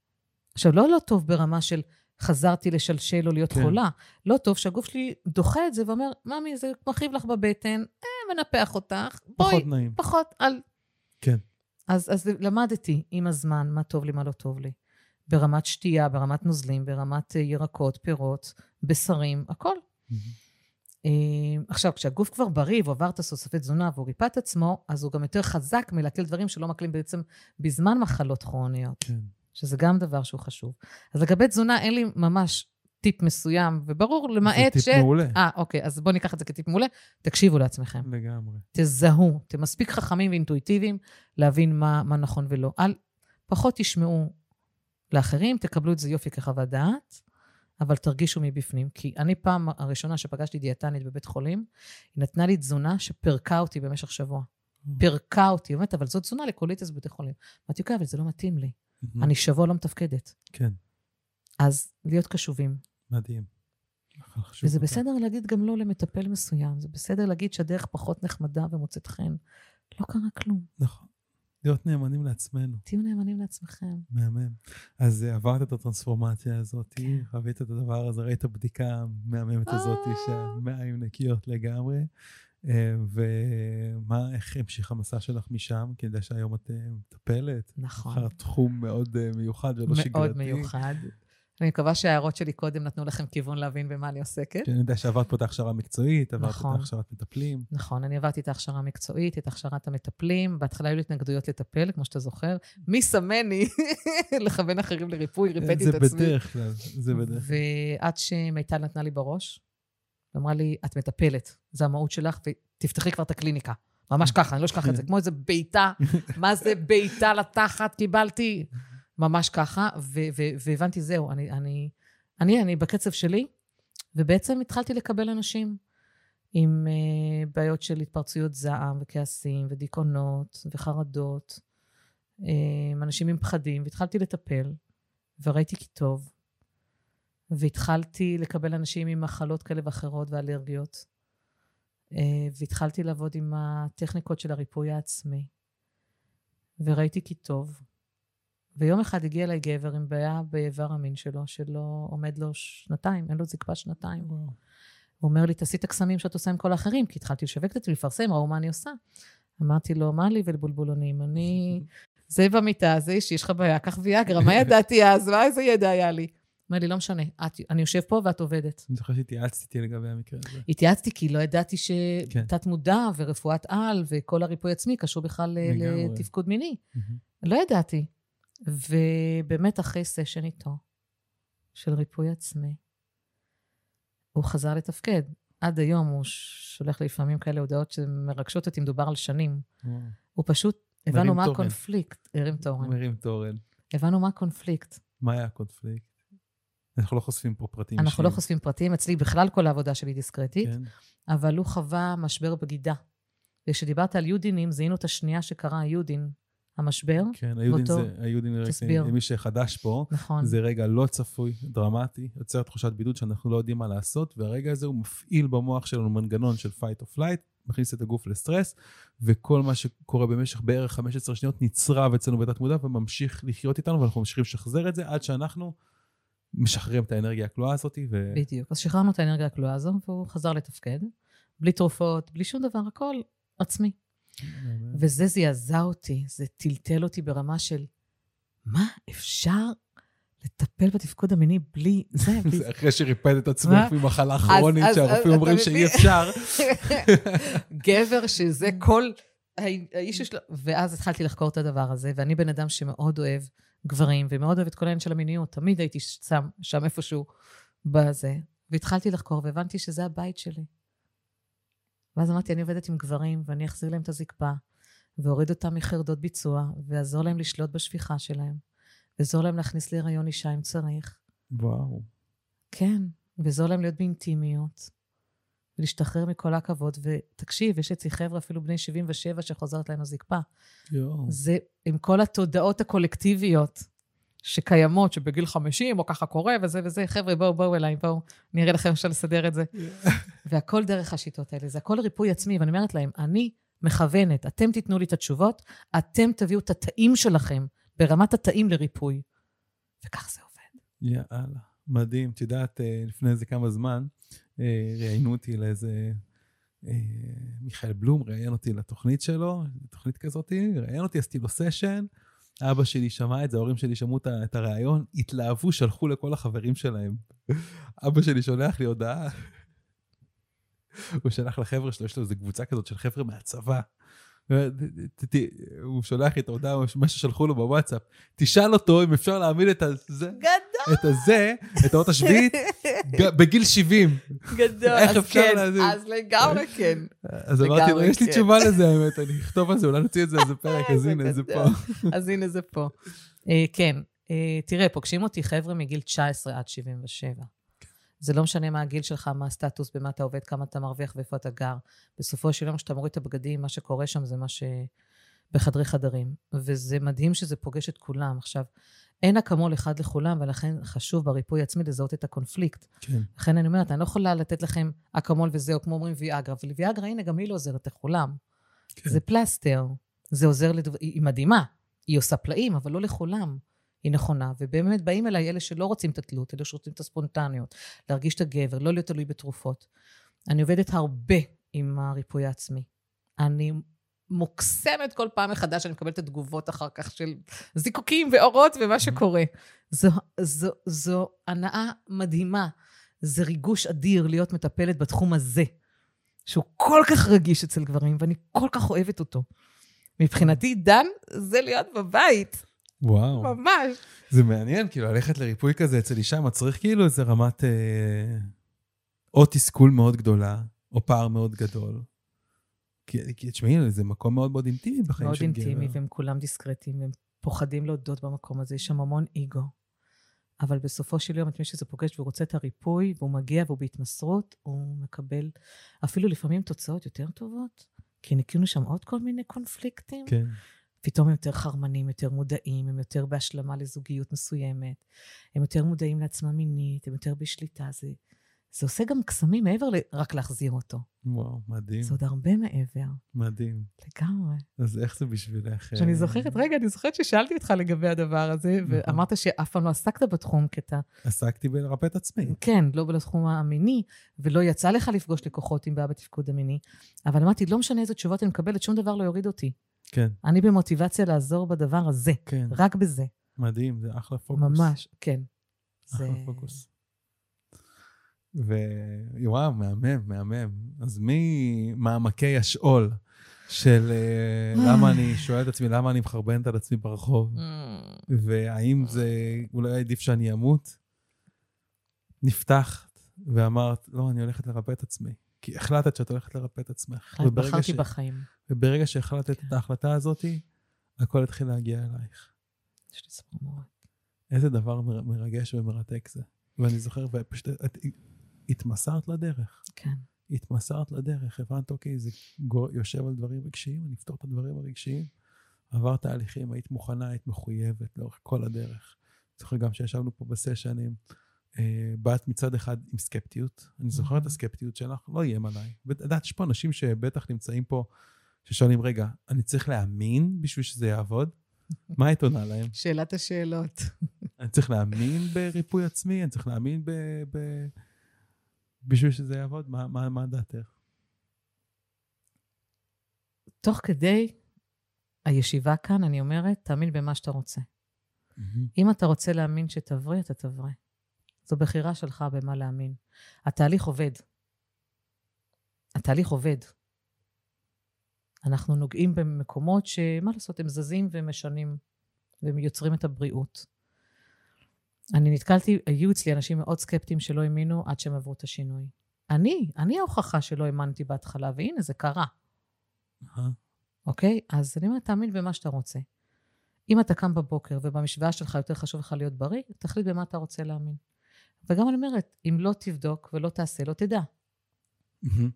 עכשיו, לא לא טוב ברמה של חזרתי לשלשל או להיות כן. חולה. לא טוב שהגוף שלי דוחה את זה ואומר, ממי, זה מכאיב לך בבטן, אה, מנפח אותך, בואי, פחות נעים. פחות, אל... כן. אז, אז למדתי עם הזמן מה טוב לי, מה לא טוב לי. ברמת שתייה, ברמת נוזלים, ברמת אה, ירקות, פירות, בשרים, הכל. מהמם. אה, עכשיו, כשהגוף כבר בריא והוא עבר את התוספי תזונה והוא ריפא את עצמו, אז הוא גם יותר חזק מלהקל דברים שלא מקלים בעצם בזמן מחלות כרוניות, כן, שזה גם דבר שהוא חשוב. אז לגבי תזונה, אין לי ממש טיפ מסוים, וברור, למעט זה ש... טיפ מעולה. אה, אוקיי, אז בואו ניקח את זה כטיפ מעולה. תקשיבו לעצמכם. לגמרי. תזהו, אתם מספיק חכמים ואינטואיטיביים להבין מה, מה נכון ולא. אל, פחות תשמעו לאחרים, תקבלו את זה יופי כחוות דעת, אבל תרגישו מבפנים. כי אני פעם הראשונה שפגשתי דיאטנית בבית חולים, היא נתנה לי תזונה שפירקה אותי במשך שבוע. פירקה אותי, באמת, אבל זאת תזונה לקוליטיס בבתי חולים. אמרתי, אוקיי, אבל זה לא מתאים לי. מהמם. אני שבוע לא מתפקדת. כן, אז להיות קשובים. מדהים. חשוב וזה. בסדר להגיד גם לא למטפל מסוים, זה בסדר להגיד שהדרך פחות נחמדה ומוצאת חן. לא קרה כלום. נכון. להיות נאמנים לעצמנו. תהיו נאמנים לעצמכם. מהמם. אז אה, עברת את הטרנספורמציה הזאת, כן. חווית את הדבר הזה, ראית הבדיקה המהממת הזאת, אה. שהמעיים נקיות לגמרי. אה, ומה, איך המשיך המסע שלך משם? כי אני יודע שהיום את מטפלת. נכון. אחר תחום מאוד מיוחד ולא שגרתי. מאוד מיוחד. אני מקווה שההערות שלי קודם נתנו לכם כיוון להבין במה אני עוסקת. כי אני יודע שעברת פה את ההכשרה המקצועית, עברת נכון. את ההכשרת מטפלים. נכון, אני עברתי את ההכשרה המקצועית, את הכשרת המטפלים. בהתחלה היו לי התנגדויות לטפל, כמו שאתה זוכר. מי שמני לכוון אחרים לריפוי, ריפאתי זה את עצמי. בדרך כלל, זה בדרך כלל. ועד שמיטל נתנה לי בראש, ואמרה לי, את מטפלת, זה המהות שלך, ותפתחי כבר את הקליניקה. ממש ככה, אני לא אשכח את זה. כמו איזה בעיטה, מה זה בעיטה לתחת קיבלתי? ממש ככה, ו- ו- והבנתי, זהו, אני, אני, אני, אני בקצב שלי, ובעצם התחלתי לקבל אנשים עם uh, בעיות של התפרצויות זעם וכעסים ודיכאונות וחרדות, um, אנשים עם פחדים, והתחלתי לטפל, וראיתי כי טוב, והתחלתי לקבל אנשים עם מחלות כאלה ואחרות ואלרגיות, uh, והתחלתי לעבוד עם הטכניקות של הריפוי העצמי, וראיתי כי טוב. ויום אחד הגיע אליי גבר עם בעיה באיבר המין שלו, שלא עומד לו שנתיים, אין לו זקפה שנתיים. וואו. הוא אומר לי, תעשי את הקסמים שאת עושה עם כל האחרים, כי התחלתי לשווק את עצמי, לפרסם, ראו מה אני עושה. אמרתי לו, מה לי ולבולבולונים? אני... זה במיטה, זה אישי, יש לך בעיה, קח ויאגרה, מה ידעתי אז? מה איזה ידע היה לי? אומר לי, לא משנה, את, אני יושב פה ואת עובדת. אני זוכר שהתייעצתי לגבי המקרה הזה. התייעצתי כי לא ידעתי כן. שתת מודע ורפואת על וכל הריפוי עצמי קשור בכלל. לתפקוד מיני. מהמם. לא ידעתי. ובאמת אחרי סשן איתו, של ריפוי עצמי, הוא חזר לתפקד. עד היום הוא שולח לי לפעמים כאלה הודעות שמרגשות אותי, מדובר על שנים. הוא פשוט, הבנו מה תורן. הקונפליקט, הרים תורן. מרים תורן. הבנו מה הקונפליקט. מה היה הקונפליקט? אנחנו לא חושפים פה פרטים אנחנו לא. חושפים פרטים, אצלי בכלל כל העבודה שלי דיסקרטית, כן. אבל הוא חווה משבר בגידה. וכשדיברת על יודינים, זיהינו את השנייה שקרה היודין, המשבר, כן, היודין באותו- זה, היודין, תסביר. למי שחדש פה, נכון. זה רגע לא צפוי, דרמטי, יוצר תחושת בידוד שאנחנו לא יודעים מה לעשות, והרגע הזה הוא מפעיל במוח שלנו מנגנון של fight or flight, מכניס את הגוף לסטרס, וכל מה שקורה במשך בערך 15 שניות נצרב אצלנו בתת מודע וממשיך לחיות איתנו, ואנחנו ממשיכים לשחזר את זה עד שאנחנו משחררים את האנרגיה הכלואה הזאת, ו... בדיוק. אז שחררנו את האנרגיה הכלואה הזו, והוא חזר לתפקד, בלי תרופות, בלי שום דבר, הכל עצמי. וזה זעזע אותי, זה טלטל אותי ברמה של, מה, אפשר לטפל בתפקוד המיני בלי זה? בלי זה אחרי שריפד את עצמך? ממחלה כרונית, שהרופאים אומרים שאי? אפשר. גבר שזה כל האיש שלו. ואז התחלתי לחקור את הדבר הזה, ואני בן אדם שמאוד אוהב גברים, ומאוד אוהב את כל העניין של המיניות. תמיד הייתי שם, שם איפשהו בזה. והתחלתי לחקור, והבנתי שזה הבית שלי. ואז אמרתי, אני עובדת עם גברים, ואני אחזיר להם את הזקפה, ואוריד אותם מחרדות ביצוע, ואעזור להם לשלוט בשפיכה שלהם, ואעזור להם להכניס להיריון אישה אם צריך. וואו. כן, ועזור להם להיות באינטימיות, ולהשתחרר מכל הכבוד. ותקשיב, יש אצלי חבר'ה, אפילו בני 77, שחוזרת להם הזקפה. יואו. זה עם כל התודעות הקולקטיביות שקיימות, שבגיל 50 או ככה קורה וזה וזה, חבר'ה, בואו, בואו אליי, בואו, אני אראה לכם אפשר לסדר את זה. והכל דרך השיטות האלה, זה הכל ריפוי עצמי, ואני אומרת להם, אני מכוונת, אתם תיתנו לי את התשובות, אתם תביאו את התאים שלכם ברמת התאים לריפוי. וכך זה עובד. יאללה, מדהים. את יודעת, אה, לפני איזה כמה זמן, אה, ראיינו אותי לאיזה... אה, מיכאל בלום ראיין אותי לתוכנית שלו, תוכנית כזאת, ראיין אותי, עשיתי לו סשן, אבא שלי שמע את זה, ההורים שלי שמעו את ה- את הראיון, התלהבו, שלחו לכל החברים שלהם. אבא שלי שולח לי הודעה, הוא שלח לחבר'ה שלו, יש לו איזו קבוצה כזאת של חבר'ה מהצבא. הוא שולח לי את ההודעה, מה ששלחו לו בוואטסאפ. תשאל אותו אם אפשר להעמיד את הזה, גדול, את הזה, את האות השביעית, בגיל 70. גדול. אז כן? אז לגמרי כן. אז אמרתי לו, יש לי כן. תשובה לזה, האמת, אני אכתוב על זה, אולי נוציא את זה איזה פרק, אז איזה הנה, זה. פה. אז הנה זה פה. אה, כן, אה, תראה, פוגשים אותי חבר'ה מגיל 19 עד 77. זה לא משנה מה הגיל שלך, מה הסטטוס, במה אתה עובד, כמה אתה מרוויח ואיפה אתה גר. בסופו של יום, כשאתה מוריד את הבגדים, מה שקורה שם זה מה ש... בחדרי חדרים. וזה מדהים שזה פוגש את כולם. עכשיו, אין אקמול אחד לכולם, ולכן חשוב בריפוי עצמי לזהות את הקונפליקט. כן, לכן אני אומרת, אני לא יכולה לתת לכם אקמול וזהו, כמו אומרים ויאגרה. אבל ויאגרה, הנה, גם היא לא עוזרת לכולם. כן. זה פלסטר, זה עוזר, לדבר... היא מדהימה, היא עושה פלאים, אבל לא לכולם היא נכונה. ובאמת באים אליי אלה שלא רוצים את התלות, אלה שרוצים את הספונטניות, להרגיש את הגבר, לא להיות תלוי בתרופות. אני עובדת הרבה עם הריפוי העצמי. אני מוקסמת כל פעם מחדש, אני מקבלת את התגובות אחר כך של זיקוקים ואורות ומה שקורה. זו, זו, זו הנאה מדהימה. זה ריגוש אדיר להיות מטפלת בתחום הזה, שהוא כל כך רגיש אצל גברים, ואני כל כך אוהבת אותו. מבחינתי, דן זה להיות בבית, וואו. ממש. זה מעניין, כאילו, ללכת לריפוי כזה אצל אישה מצריך כאילו איזה רמת... אה, או תסכול מאוד גדולה, או פער מאוד גדול. כי, כי תשמעי, זה מקום מאוד מאוד אינטימי בחיים מאוד של גבר. אינטימי, והם כולם דיסקרטיים, והם פוחדים להודות במקום הזה, יש שם המון אגו. אבל בסופו של יום, את מי שזה פוגש והוא רוצה את הריפוי, והוא מגיע והוא בהתמסרות, הוא מקבל אפילו לפעמים תוצאות יותר טובות, כי ניקינו שם עוד כל מיני קונפליקטים. כן. פתאום הם יותר חרמנים, יותר מודעים, הם יותר בהשלמה לזוגיות מסוימת, הם יותר מודעים לעצמם מינית, הם יותר בשליטה. זה, זה עושה גם קסמים מעבר לרק להחזיר אותו. וואו, מדהים, זה עוד הרבה מעבר, מדהים. לגמרי. אז איך זה בשבילך? שאני אה, זוכרת, רגע, אני זוכרת ששאלתי אותך לגבי הדבר הזה, נכון. ואמרת שאף פעם לא עסקת בתחום, כי אתה, עסקתי בלרפא את עצמי. כן, לא בתחום המיני, ולא יצא לך לפגוש לקוחות עם בעיה בתפקוד המיני, אבל אמרתי, לא משנה איזה תשובות אני מקבלת, שום דבר לא יוריד אותי. כן, אני במוטיבציה לעזור בדבר הזה, כן. רק בזה. מדהים, זה אחלה פוקוס. ממש, כן. אחלה זה- פוקוס. ווואו, מהמם, מהמם. אז ממעמקי השאול של אה, למה אני שואל את עצמי, למה אני מחרבנת על עצמי ברחוב, והאם זה, אולי עדיף שאני אמות? נפתחת ואמרת, לא, אני הולכת לרפא את עצמי. כי החלטת שאת הולכת לרפא את עצמך. בחרתי ש- בחיים. וברגע שהחלטת. את ההחלטה הזאת, הכל התחיל להגיע אלייך. יש לי צמרמורת. איזה דבר מר- מרגש ומרתק זה. ואני זוכר, ופשוט את התמסרת לדרך. כן. התמסרת לדרך, הבנת, אוקיי, זה גו- יושב על דברים רגשיים, אני אפתור את הדברים הרגשיים. עברת תהליכים, היית מוכנה, היית מחויבת לאורך כל הדרך. זוכר גם שישבנו פה בסשנים, אה, באת מצד אחד עם סקפטיות, אני זוכר את Mhm. הסקפטיות שלך, לא איים עליי. ואת יודעת, יש פה אנשים שבטח נמצאים פה, ששואלים, רגע, אני צריך להאמין בשביל שזה יעבוד? מה היית עונה להם? שאלת השאלות. אני צריך להאמין בריפוי עצמי? אני צריך להאמין ב... ב... בשביל שזה יעבוד? מה, מה, מה דעתך? תוך כדי הישיבה כאן, אני אומרת, תאמין במה שאתה רוצה. אם אתה רוצה להאמין שתבריא, אתה תבריא. זו בחירה שלך במה להאמין. התהליך עובד. התהליך עובד. אנחנו נוגעים במקומות שמה לעשות, הם זזים ומשנים, והם יוצרים את הבריאות. אני נתקלתי, היו אצלי אנשים מאוד סקפטיים שלא האמינו עד שהם עברו את השינוי. אני, אני ההוכחה שלא האמנתי בהתחלה, והנה, זה קרה. אוקיי? אז אני אומרת, תאמין במה שאתה רוצה. אם אתה קם בבוקר ובמשוואה שלך יותר חשוב לך להיות בריא, תחליט במה אתה רוצה להאמין. וגם אני אומרת, אם לא תבדוק ולא תעשה, לא תדע. מהמם.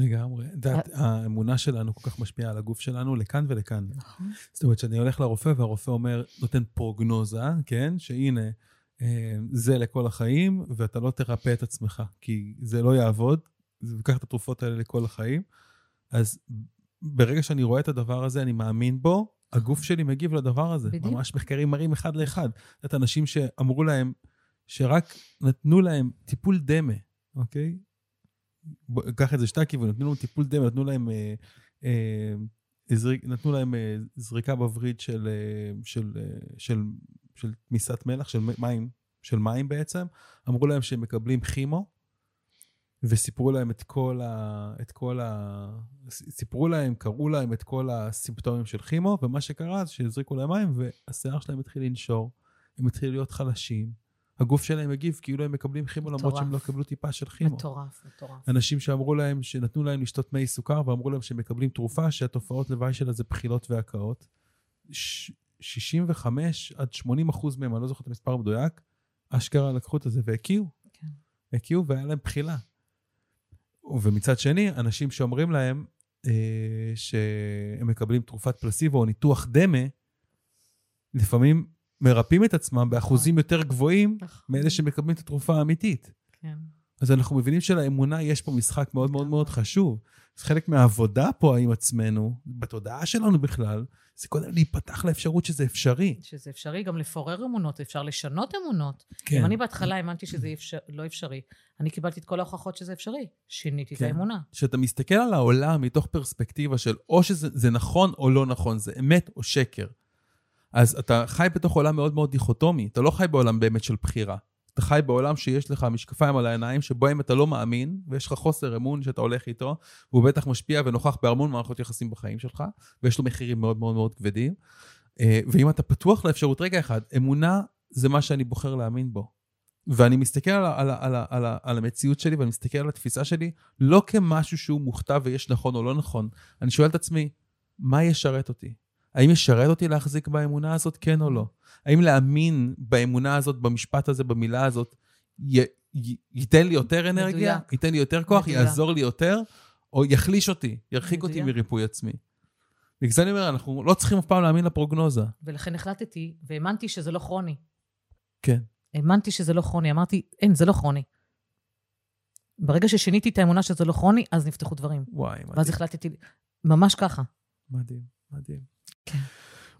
לגמרי. את יודעת, האמונה שלנו כל כך משפיעה על הגוף שלנו לכאן ולכאן. נכון. זאת אומרת שאני הולך לרופא והרופא אומר, נותן פרוגנוזה, כן? שהנה, אה, זה לכל החיים, ואתה לא תרפא את עצמך, כי זה לא יעבוד, וקח את התרופות האלה לכל החיים. אז ברגע שאני רואה את הדבר הזה, אני מאמין בו, הגוף שלי מגיב לדבר הזה. בדיוק. ממש מחקרים מראים אחד לאחד. את אנשים שאמרו להם, שרק נתנו להם טיפול דמה, אוקיי? קח את זה שתי הכיוונים, נתנו להם טיפול דמה, נתנו להם, אה, אה, נתנו להם אה, זריקה בווריד של, אה, של, אה, של, של תמיסת מלח, של מים, של מים בעצם, אמרו להם שהם מקבלים כימו, וסיפרו להם את כל ה... את כל ה... סיפרו להם, קראו להם את כל הסימפטומים של כימו, ומה שקרה זה שהזריקו להם מים, והשיער שלהם התחיל לנשור, הם התחילו להיות חלשים, הגוף שלהם הגיב כאילו הם מקבלים כימו למרות. שהם לא קיבלו טיפה של כימו. מטורף, מטורף. אנשים שאמרו להם, שנתנו להם לשתות מי סוכר, ואמרו להם שהם מקבלים תרופה שהתופעות לוואי שלה זה בחילות והקאות. ש- 65 עד 80 אחוז מהם, אני לא זוכר את המספר המדויק, אשכרה לקחו את זה והקיאו. כן. הקיאו והיה להם בחילה. ומצד שני, אנשים שאומרים להם אה, שהם מקבלים תרופת פלסיבו או ניתוח דמה, לפעמים מרפאים את עצמם באחוזים יותר גבוהים נכון. מאלה שמקבלים את התרופה האמיתית. כן. אז אנחנו מבינים שלאמונה יש פה משחק מאוד מאוד מאוד חשוב. אז חלק מהעבודה פה עם עצמנו, בתודעה שלנו בכלל, זה קודם להיפתח לאפשרות שזה אפשרי. שזה אפשרי גם לפורר אמונות, אפשר לשנות אמונות. כן. אם אני בהתחלה האמנתי שזה אפשר, לא אפשרי, אני קיבלתי את כל ההוכחות שזה אפשרי. שיניתי את כן. האמונה. כשאתה מסתכל על העולם מתוך פרספקטיבה של או שזה זה נכון או לא נכון, זה אמת או שקר. אז אתה חי בתוך עולם מאוד מאוד דיכוטומי, אתה לא חי בעולם באמת של בחירה. אתה חי בעולם שיש לך משקפיים על העיניים, שבו אם אתה לא מאמין, ויש לך חוסר אמון שאתה הולך איתו, והוא בטח משפיע ונוכח בהמון מערכות יחסים בחיים שלך, ויש לו מחירים מאוד מאוד מאוד כבדים. אה, ואם אתה פתוח לאפשרות, רגע אחד, אמונה זה מה שאני בוחר להאמין בו. ואני מסתכל על, על, על, על, ה- על המציאות שלי, ואני מסתכל על התפיסה שלי, לא כמשהו שהוא מוכתב ויש נכון או לא נכון. אני שואל את עצמי, מה ישרת אותי? האם ישרת אותי להחזיק באמונה הזאת, כן או לא? האם להאמין באמונה הזאת, במשפט הזה, במילה הזאת, י, י, ייתן לי יותר אנרגיה? מדויק. ייתן לי יותר כוח? מדויק. יעזור לי יותר? או יחליש אותי, ירחיק אותי מדויק. מריפוי עצמי? בגלל זה אני אומר, אנחנו לא צריכים אף פעם להאמין לפרוגנוזה. ולכן החלטתי, והאמנתי שזה לא כרוני. כן. האמנתי שזה לא כרוני. אמרתי, אין, זה לא כרוני. ברגע ששיניתי את האמונה שזה לא כרוני, אז נפתחו דברים. וואי, מדהים. ואז החלטתי, ממש ככה. מדהים, מדהים. כן.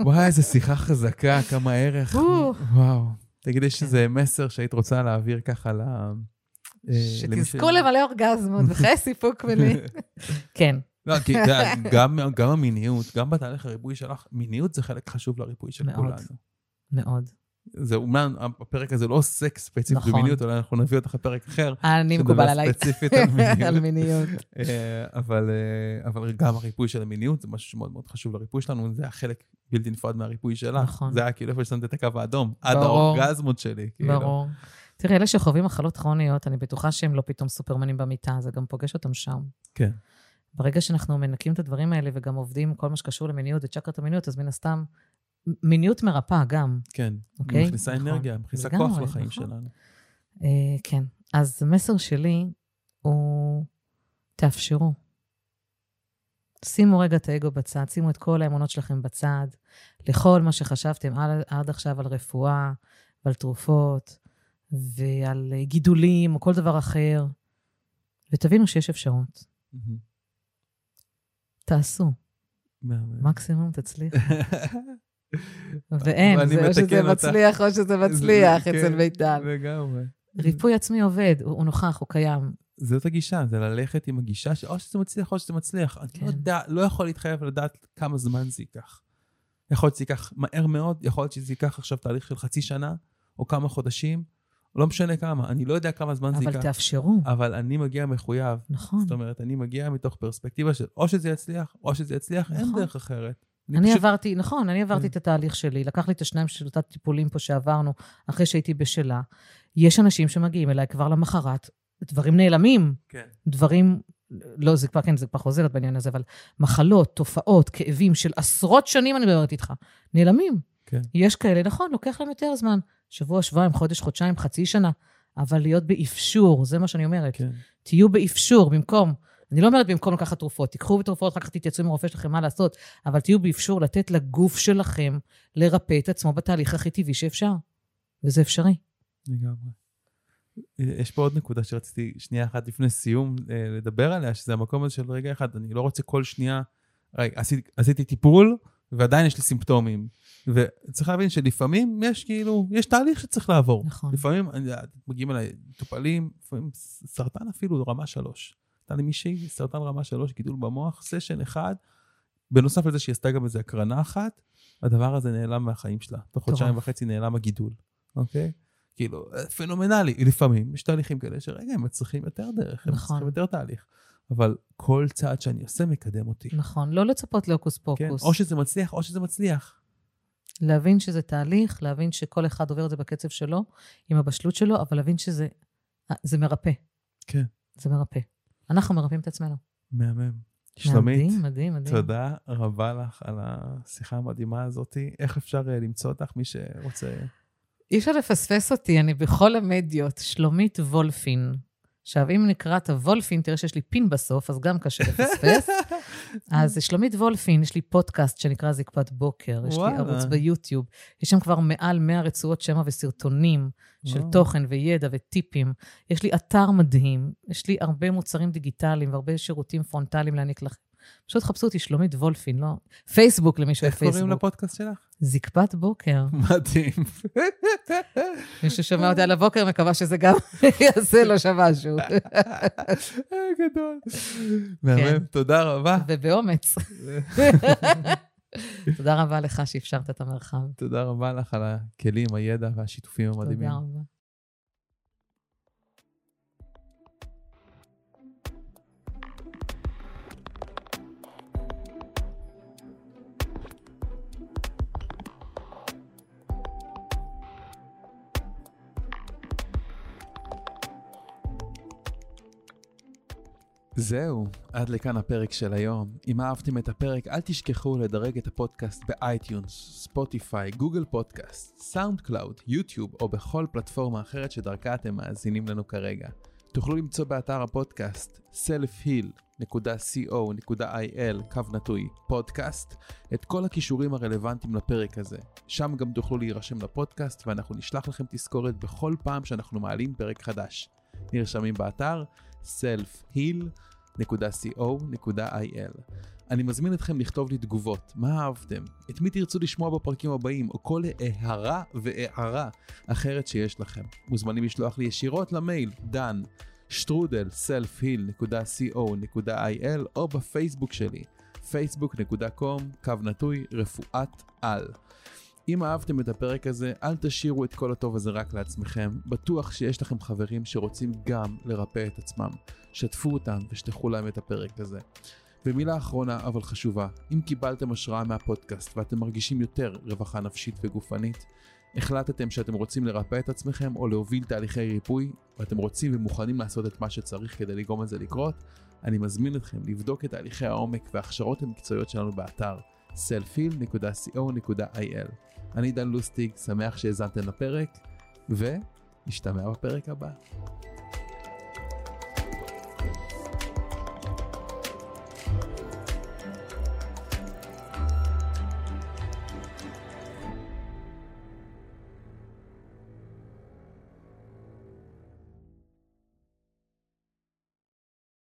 וואי, איזה שיחה חזקה, כמה ערך. או. וואו. תגידי כן. שזה מסר שהיית רוצה להעביר ככה ל... אה, שתזכו למלא אורגזמות וחיי סיפוק מלא. כן, לא, כי גם, גם המיניות, גם בתהליך הריפוי שלך, מיניות זה חלק חשוב לריפוי של. כולנו. מאוד. זה אומנם, הפרק הזה לא עוסק ספציפית נכון. במיניות, אולי אנחנו נביא אותך לפרק אחר. אני מקובל עליי. ספציפית על מיניות. על מיניות. אה, אבל, אה, אבל גם הריפוי של המיניות זה משהו שמאוד מאוד חשוב לריפוי שלנו, זה היה חלק בלתי נפרד מהריפוי שלך. נכון. זה היה כאילו איפה ששמת את הקו האדום, עד. האורגזמות שלי. כאילו. ברור. תראה, אלה שחווים מחלות כרוניות, אני בטוחה שהם לא פתאום סופרמנים במיטה, זה גם פוגש אותם שם. כן. ברגע שאנחנו מנקים את הדברים האלה וגם עובדים כל מה שקשור למיניות וצ'קרת המיניות, אז מן הסתם, מיניות מרפאה גם, כן, אוקיי? מכניסה נכון. אנרגיה, מכניסה כוח לחיים נכון. שלנו. אה, כן. אז המסר שלי הוא, תאפשרו. שימו רגע את האגו בצד, שימו את כל האמונות שלכם בצד, לכל מה שחשבתם עד, עד עכשיו על רפואה ועל תרופות ועל גידולים או כל דבר אחר, ותבינו שיש אפשרות. מהמם. תעשו. מקסימום תצליחו. ואין, זה או שזה. מצליח או שזה מצליח זה- אצל כן, מיטל. לגמרי. ריפוי עצמי עובד, הוא נוכח, הוא קיים. זאת הגישה, זה ללכת עם הגישה שאו שזה מצליח או שזה מצליח. אני כן. לא יודע, לא יכול להתחייב לדעת כמה זמן זה ייקח. יכול להיות שזה ייקח מהר מאוד, יכול להיות שזה ייקח עכשיו תהליך של חצי שנה, או כמה חודשים, לא משנה כמה, אני לא יודע כמה זמן זה אבל ייקח. תאפשרו, אבל אני מגיע מחויב. נכון. זאת אומרת, אני מגיע מתוך פרספקטיבה של או שזה יצליח, או שזה יצליח, אין נכון. דרך אחרת. אני פשוט- עברתי, נכון, אני עברתי כן. את התהליך שלי, לקח לי את השניים של אותה טיפולים פה שעברנו, אחרי שהייתי בשלה. יש אנשים שמגיעים אליי כבר למחרת, דברים נעלמים, כן. דברים, לא, זה כבר, כן, זה כבר חוזרת בעניין הזה, אבל מחלות, תופעות, כאבים של עשרות שנים, אני מדברת איתך, נעלמים. כן. יש כאלה, נכון, לוקח להם יותר זמן. שבוע, שבועיים, חודש, חודשיים, חצי שנה. אבל להיות באפשור, זה מה שאני אומרת. כן. תהיו באפשור במקום, אני לא אומרת במקום לקחת תרופות, תיקחו תרופות, אחר כך תתייצבו עם הרופא שלכם מה לעשות, אבל תהיו באפשור לתת לגוף שלכם לרפא את עצמו בתהליך הכי טבעי שאפשר. וזה אפשרי. לגמרי. יש פה עוד נקודה שרציתי שנייה אחת לפני סיום אה, לדבר עליה, שזה המקום הזה של רגע אחד, אני לא רוצה כל שנייה, רגע, עשיתי, עשיתי טיפול, ועדיין יש לי סימפטומים. וצריך להבין שלפעמים יש כאילו, יש תהליך שצריך לעבור. נכון. לפעמים, מגיעים אליי מטופלים, לפעמים סרטן אפילו רמה שלוש. הייתה לי מישהי, סרטן רמה שלוש, גידול במוח, סשן אחד, בנוסף לזה שהיא עשתה גם איזה הקרנה אחת, הדבר הזה נעלם מהחיים שלה. תוך חודשיים. וחצי נעלם הגידול, אוקיי? כאילו, פנומנלי. לפעמים יש תהליכים כאלה שרגע, הם צריכים יותר דרך, הם נכון. צריכים יותר תהליך. אבל כל צעד שאני עושה מקדם אותי. נכון, לא לצפות להוקוס כן? פוקוס. או שזה מצליח, או שזה מצליח. להבין שזה תהליך, להבין שכל אחד עובר את זה בקצב שלו, עם הבשלות שלו, אבל להבין שזה זה מרפא. כן. זה מרפא. אנחנו מרפאים את עצמנו. מהמם. שלומית, מדהים, מדהים, מדהים. תודה רבה לך על השיחה המדהימה הזאת. איך אפשר אה, למצוא אותך, מי שרוצה... אי אפשר לפספס אותי, אני בכל המדיות, שלומית וולפין. עכשיו, אם נקרא את הוולפין, תראה שיש לי פין בסוף, אז גם קשה לפספס. אז שלומית וולפין, יש לי פודקאסט שנקרא זקפת בוקר, יש לי. ערוץ ביוטיוב, יש שם כבר מעל 100 רצועות שמע וסרטונים של. תוכן וידע וטיפים. יש לי אתר מדהים, יש לי הרבה מוצרים דיגיטליים והרבה שירותים פרונטליים להעניק לכם. פשוט חפשו אותי, שלומית וולפין, לא? פייסבוק למי איך קוראים פייסבוק. לפודקאסט שלך? זקפת בוקר. מדהים. מי ששומע אותי על הבוקר, מקווה שזה גם יעשה לו שם משהו. גדול. מהמם, תודה רבה. ובאומץ. תודה רבה לך שאפשרת את המרחב. תודה רבה לך על הכלים, הידע והשיתופים המדהימים. תודה רבה. זהו, עד לכאן הפרק של היום. אם אהבתם את הפרק, אל תשכחו לדרג את הפודקאסט ב iTunes, ספוטיפיי, גוגל פודקאסט, SoundCloud, יוטיוב או בכל פלטפורמה אחרת שדרכה אתם מאזינים לנו כרגע. תוכלו למצוא באתר הפודקאסט selfheal.co.il קו נטוי פודקאסט את כל הקישורים הרלוונטיים לפרק הזה. שם גם תוכלו להירשם לפודקאסט ואנחנו נשלח לכם תזכורת בכל פעם שאנחנו מעלים פרק חדש. נרשמים באתר selfheal.co.il. אני מזמין אתכם לכתוב לי תגובות, מה אהבתם, את מי תרצו לשמוע בפרקים הבאים, או כל הערה והערה אחרת שיש לכם. מוזמנים לשלוח לי ישירות למייל, דן, שטרודל, selfheal.co.il, או בפייסבוק שלי, facebook.com, קו נטוי, רפואת על. אם אהבתם את הפרק הזה, אל תשאירו את כל הטוב הזה רק לעצמכם. בטוח שיש לכם חברים שרוצים גם לרפא את עצמם. שתפו אותם ושטחו להם את הפרק הזה. ומילה אחרונה אבל חשובה, אם קיבלתם השראה מהפודקאסט ואתם מרגישים יותר רווחה נפשית וגופנית, החלטתם שאתם רוצים לרפא את עצמכם או להוביל תהליכי ריפוי, ואתם רוצים ומוכנים לעשות את מה שצריך כדי לגרום לזה לקרות, אני מזמין אתכם לבדוק את תהליכי העומק וההכשרות המקצועיות שלנו באתר selfil.co.il. אני דן לוסטיג, שמח שהאזנתם לפרק, ונשתמע בפרק הבא.